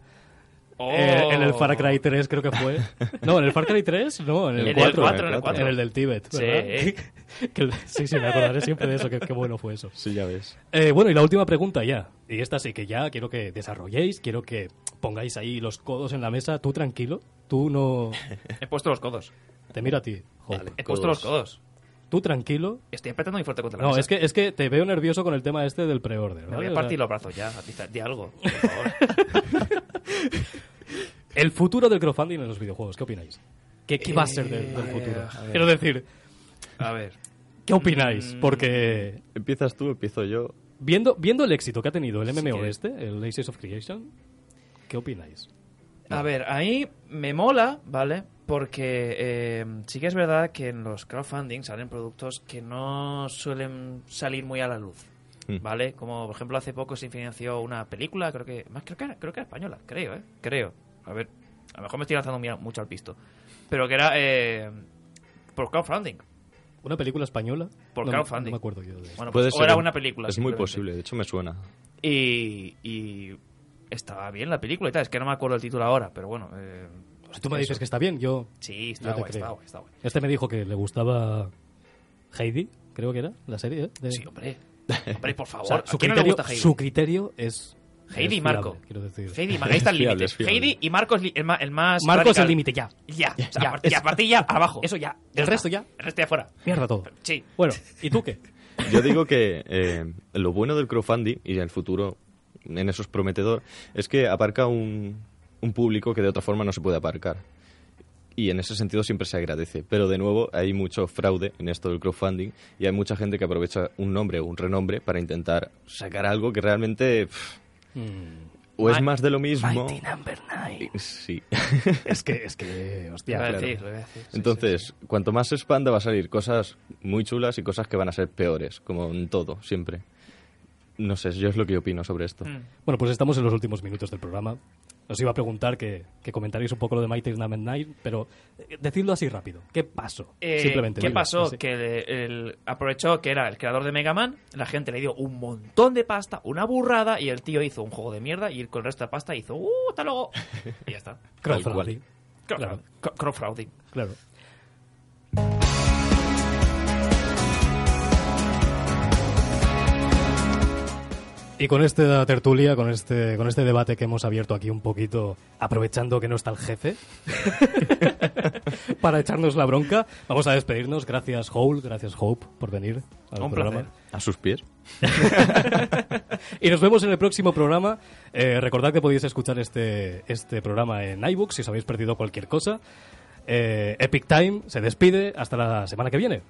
Speaker 4: Oh.
Speaker 2: eh, en el Far Cry 3 creo que fue. No, en el Far Cry 3, no, en el
Speaker 4: En el
Speaker 2: 4.
Speaker 4: 4, en el 4.
Speaker 2: En el del Tíbet.
Speaker 4: Sí.
Speaker 2: sí, sí, me acordaré siempre de eso, que qué bueno fue eso.
Speaker 3: Sí, ya ves.
Speaker 2: Eh, bueno, y la última pregunta ya. Y esta sí que ya quiero que desarrolléis, quiero que pongáis ahí los codos en la mesa. Tú tranquilo, tú no...
Speaker 4: He puesto los codos.
Speaker 2: Te miro a ti, Hope.
Speaker 4: He puesto los codos.
Speaker 2: Tú tranquilo.
Speaker 4: Estoy apretando muy fuerte contra la
Speaker 2: No,
Speaker 4: mesa.
Speaker 2: es que, es que te veo nervioso con el tema este del pre-order.
Speaker 4: Me
Speaker 2: ¿vale?
Speaker 4: voy a partir los brazos ya. Di, algo, por favor.
Speaker 2: El futuro del crowdfunding en los videojuegos, ¿qué opináis? ¿Qué, qué va a ser del, del
Speaker 4: Eh,
Speaker 2: futuro? Quiero decir,
Speaker 4: A ver.
Speaker 2: ¿qué opináis?
Speaker 4: Mm.
Speaker 2: Porque
Speaker 3: ¿Empiezas tú? ¿Empiezo yo?
Speaker 2: viendo, viendo el éxito que ha tenido el
Speaker 4: Sí
Speaker 2: MMO
Speaker 4: que-
Speaker 2: este, el Aces of Creation, ¿qué opináis?
Speaker 4: A ver, ahí me mola, ¿vale? Porque eh, sí que es verdad que en los crowdfunding salen productos que no suelen salir muy a la luz,
Speaker 3: Mm.
Speaker 4: ¿vale? Como por ejemplo hace poco se financió una película, creo que más creo que era, creo que era española, creo, ¿eh? Creo. A ver, a lo mejor me estoy lanzando mucho al pisto. Pero que era eh, por crowdfunding.
Speaker 2: ¿Una película española?
Speaker 4: Por
Speaker 2: no,
Speaker 4: crowdfunding.
Speaker 2: No me acuerdo yo de eso.
Speaker 4: Bueno,
Speaker 3: Puede
Speaker 4: pues, o
Speaker 3: ser,
Speaker 4: era una película.
Speaker 3: Es muy posible, de hecho me suena.
Speaker 4: Y, y estaba bien la película y tal. Es que no me acuerdo el título ahora, pero bueno. eh,
Speaker 2: Si tú me
Speaker 4: eso.
Speaker 2: dices que está bien, yo...
Speaker 4: Sí,
Speaker 2: yo
Speaker 4: está
Speaker 2: te
Speaker 4: guay, está guay, está guay.
Speaker 2: Este me dijo que le gustaba Heidi, creo que era, la serie. ¿eh? De-
Speaker 4: Sí, hombre. Hombre, por
Speaker 2: O
Speaker 4: favor.
Speaker 2: sea,
Speaker 4: ¿A
Speaker 2: su,
Speaker 4: quién no le
Speaker 2: criterio,
Speaker 4: gusta Heidi?
Speaker 2: su criterio es...
Speaker 4: Heidi y Marco.
Speaker 2: quiero decir.
Speaker 4: Heidi. Ahí está el límite. Heidi y Marco es el, ma- el más.
Speaker 2: Marco es el límite ya.
Speaker 4: Ya. O sea,
Speaker 2: Ya,
Speaker 4: a partir-
Speaker 2: es-
Speaker 4: a partir ya abajo.
Speaker 2: Eso ya. El resto ya.
Speaker 4: El resto ya fuera.
Speaker 2: Mierda todo.
Speaker 4: Sí.
Speaker 2: Bueno, ¿y tú qué?
Speaker 3: Yo digo que eh, lo bueno del crowdfunding y el futuro en eso es prometedor es que aparca un, un público que de otra forma no se puede aparcar. Y en ese sentido siempre se agradece. Pero de nuevo hay mucho fraude en esto del crowdfunding y hay mucha gente que aprovecha un nombre o un renombre para intentar sacar algo que realmente pff, o es más de lo mismo.
Speaker 4: Mighty Number Nine.
Speaker 3: Sí.
Speaker 2: Es que, es que, hostia.
Speaker 4: Lo iba a
Speaker 3: claro.
Speaker 4: decir, lo iba a decir. Sí,
Speaker 3: Entonces, cuanto más se expanda va a salir cosas muy chulas y cosas que van a ser peores, como en todo, siempre. No sé, yo es lo que opino sobre esto.
Speaker 4: Mm.
Speaker 2: Bueno, pues estamos en los últimos minutos del programa. Os iba a preguntar que, que comentaréis un poco lo de Mighty Number 9, pero eh, decidlo así rápido. ¿Qué pasó?
Speaker 4: Eh,
Speaker 2: Simplemente.
Speaker 4: ¿Qué
Speaker 2: dilo,
Speaker 4: pasó?
Speaker 2: así.
Speaker 4: Que el- el- aprovechó que era el creador de Mega Man, la gente le dio un montón de pasta, una burrada, y el tío hizo un juego de mierda y con el resto de pasta hizo ¡Uh, hasta luego! Y ya está.
Speaker 2: Crowdfunding.
Speaker 4: Crowdfunding.
Speaker 2: Claro.
Speaker 4: Crowdfunding.
Speaker 2: Claro. Y con esta tertulia, con este, con este debate que hemos abierto aquí un poquito, aprovechando que no está el jefe, para echarnos la bronca, vamos a despedirnos. Gracias, Hole, gracias, Hope, por venir al
Speaker 4: Un
Speaker 2: programa.
Speaker 4: placer.
Speaker 3: A sus pies.
Speaker 2: Y nos vemos en el próximo programa. Eh, recordad que podéis escuchar este, este programa en iBooks si os habéis perdido cualquier cosa. Eh, Epic Time se despide. Hasta la semana que viene.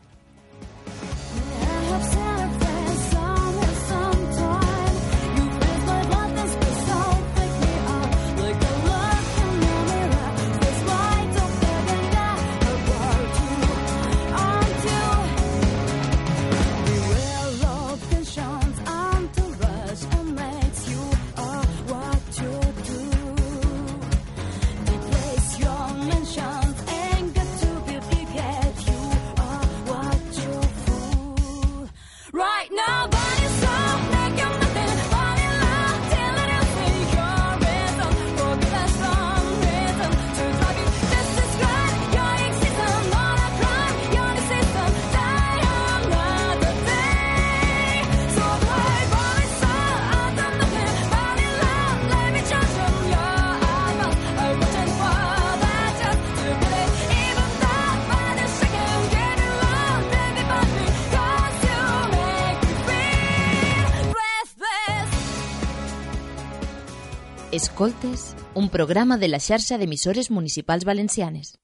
Speaker 1: Escoltes, un programa de la xarxa d'emissores municipals valencianes.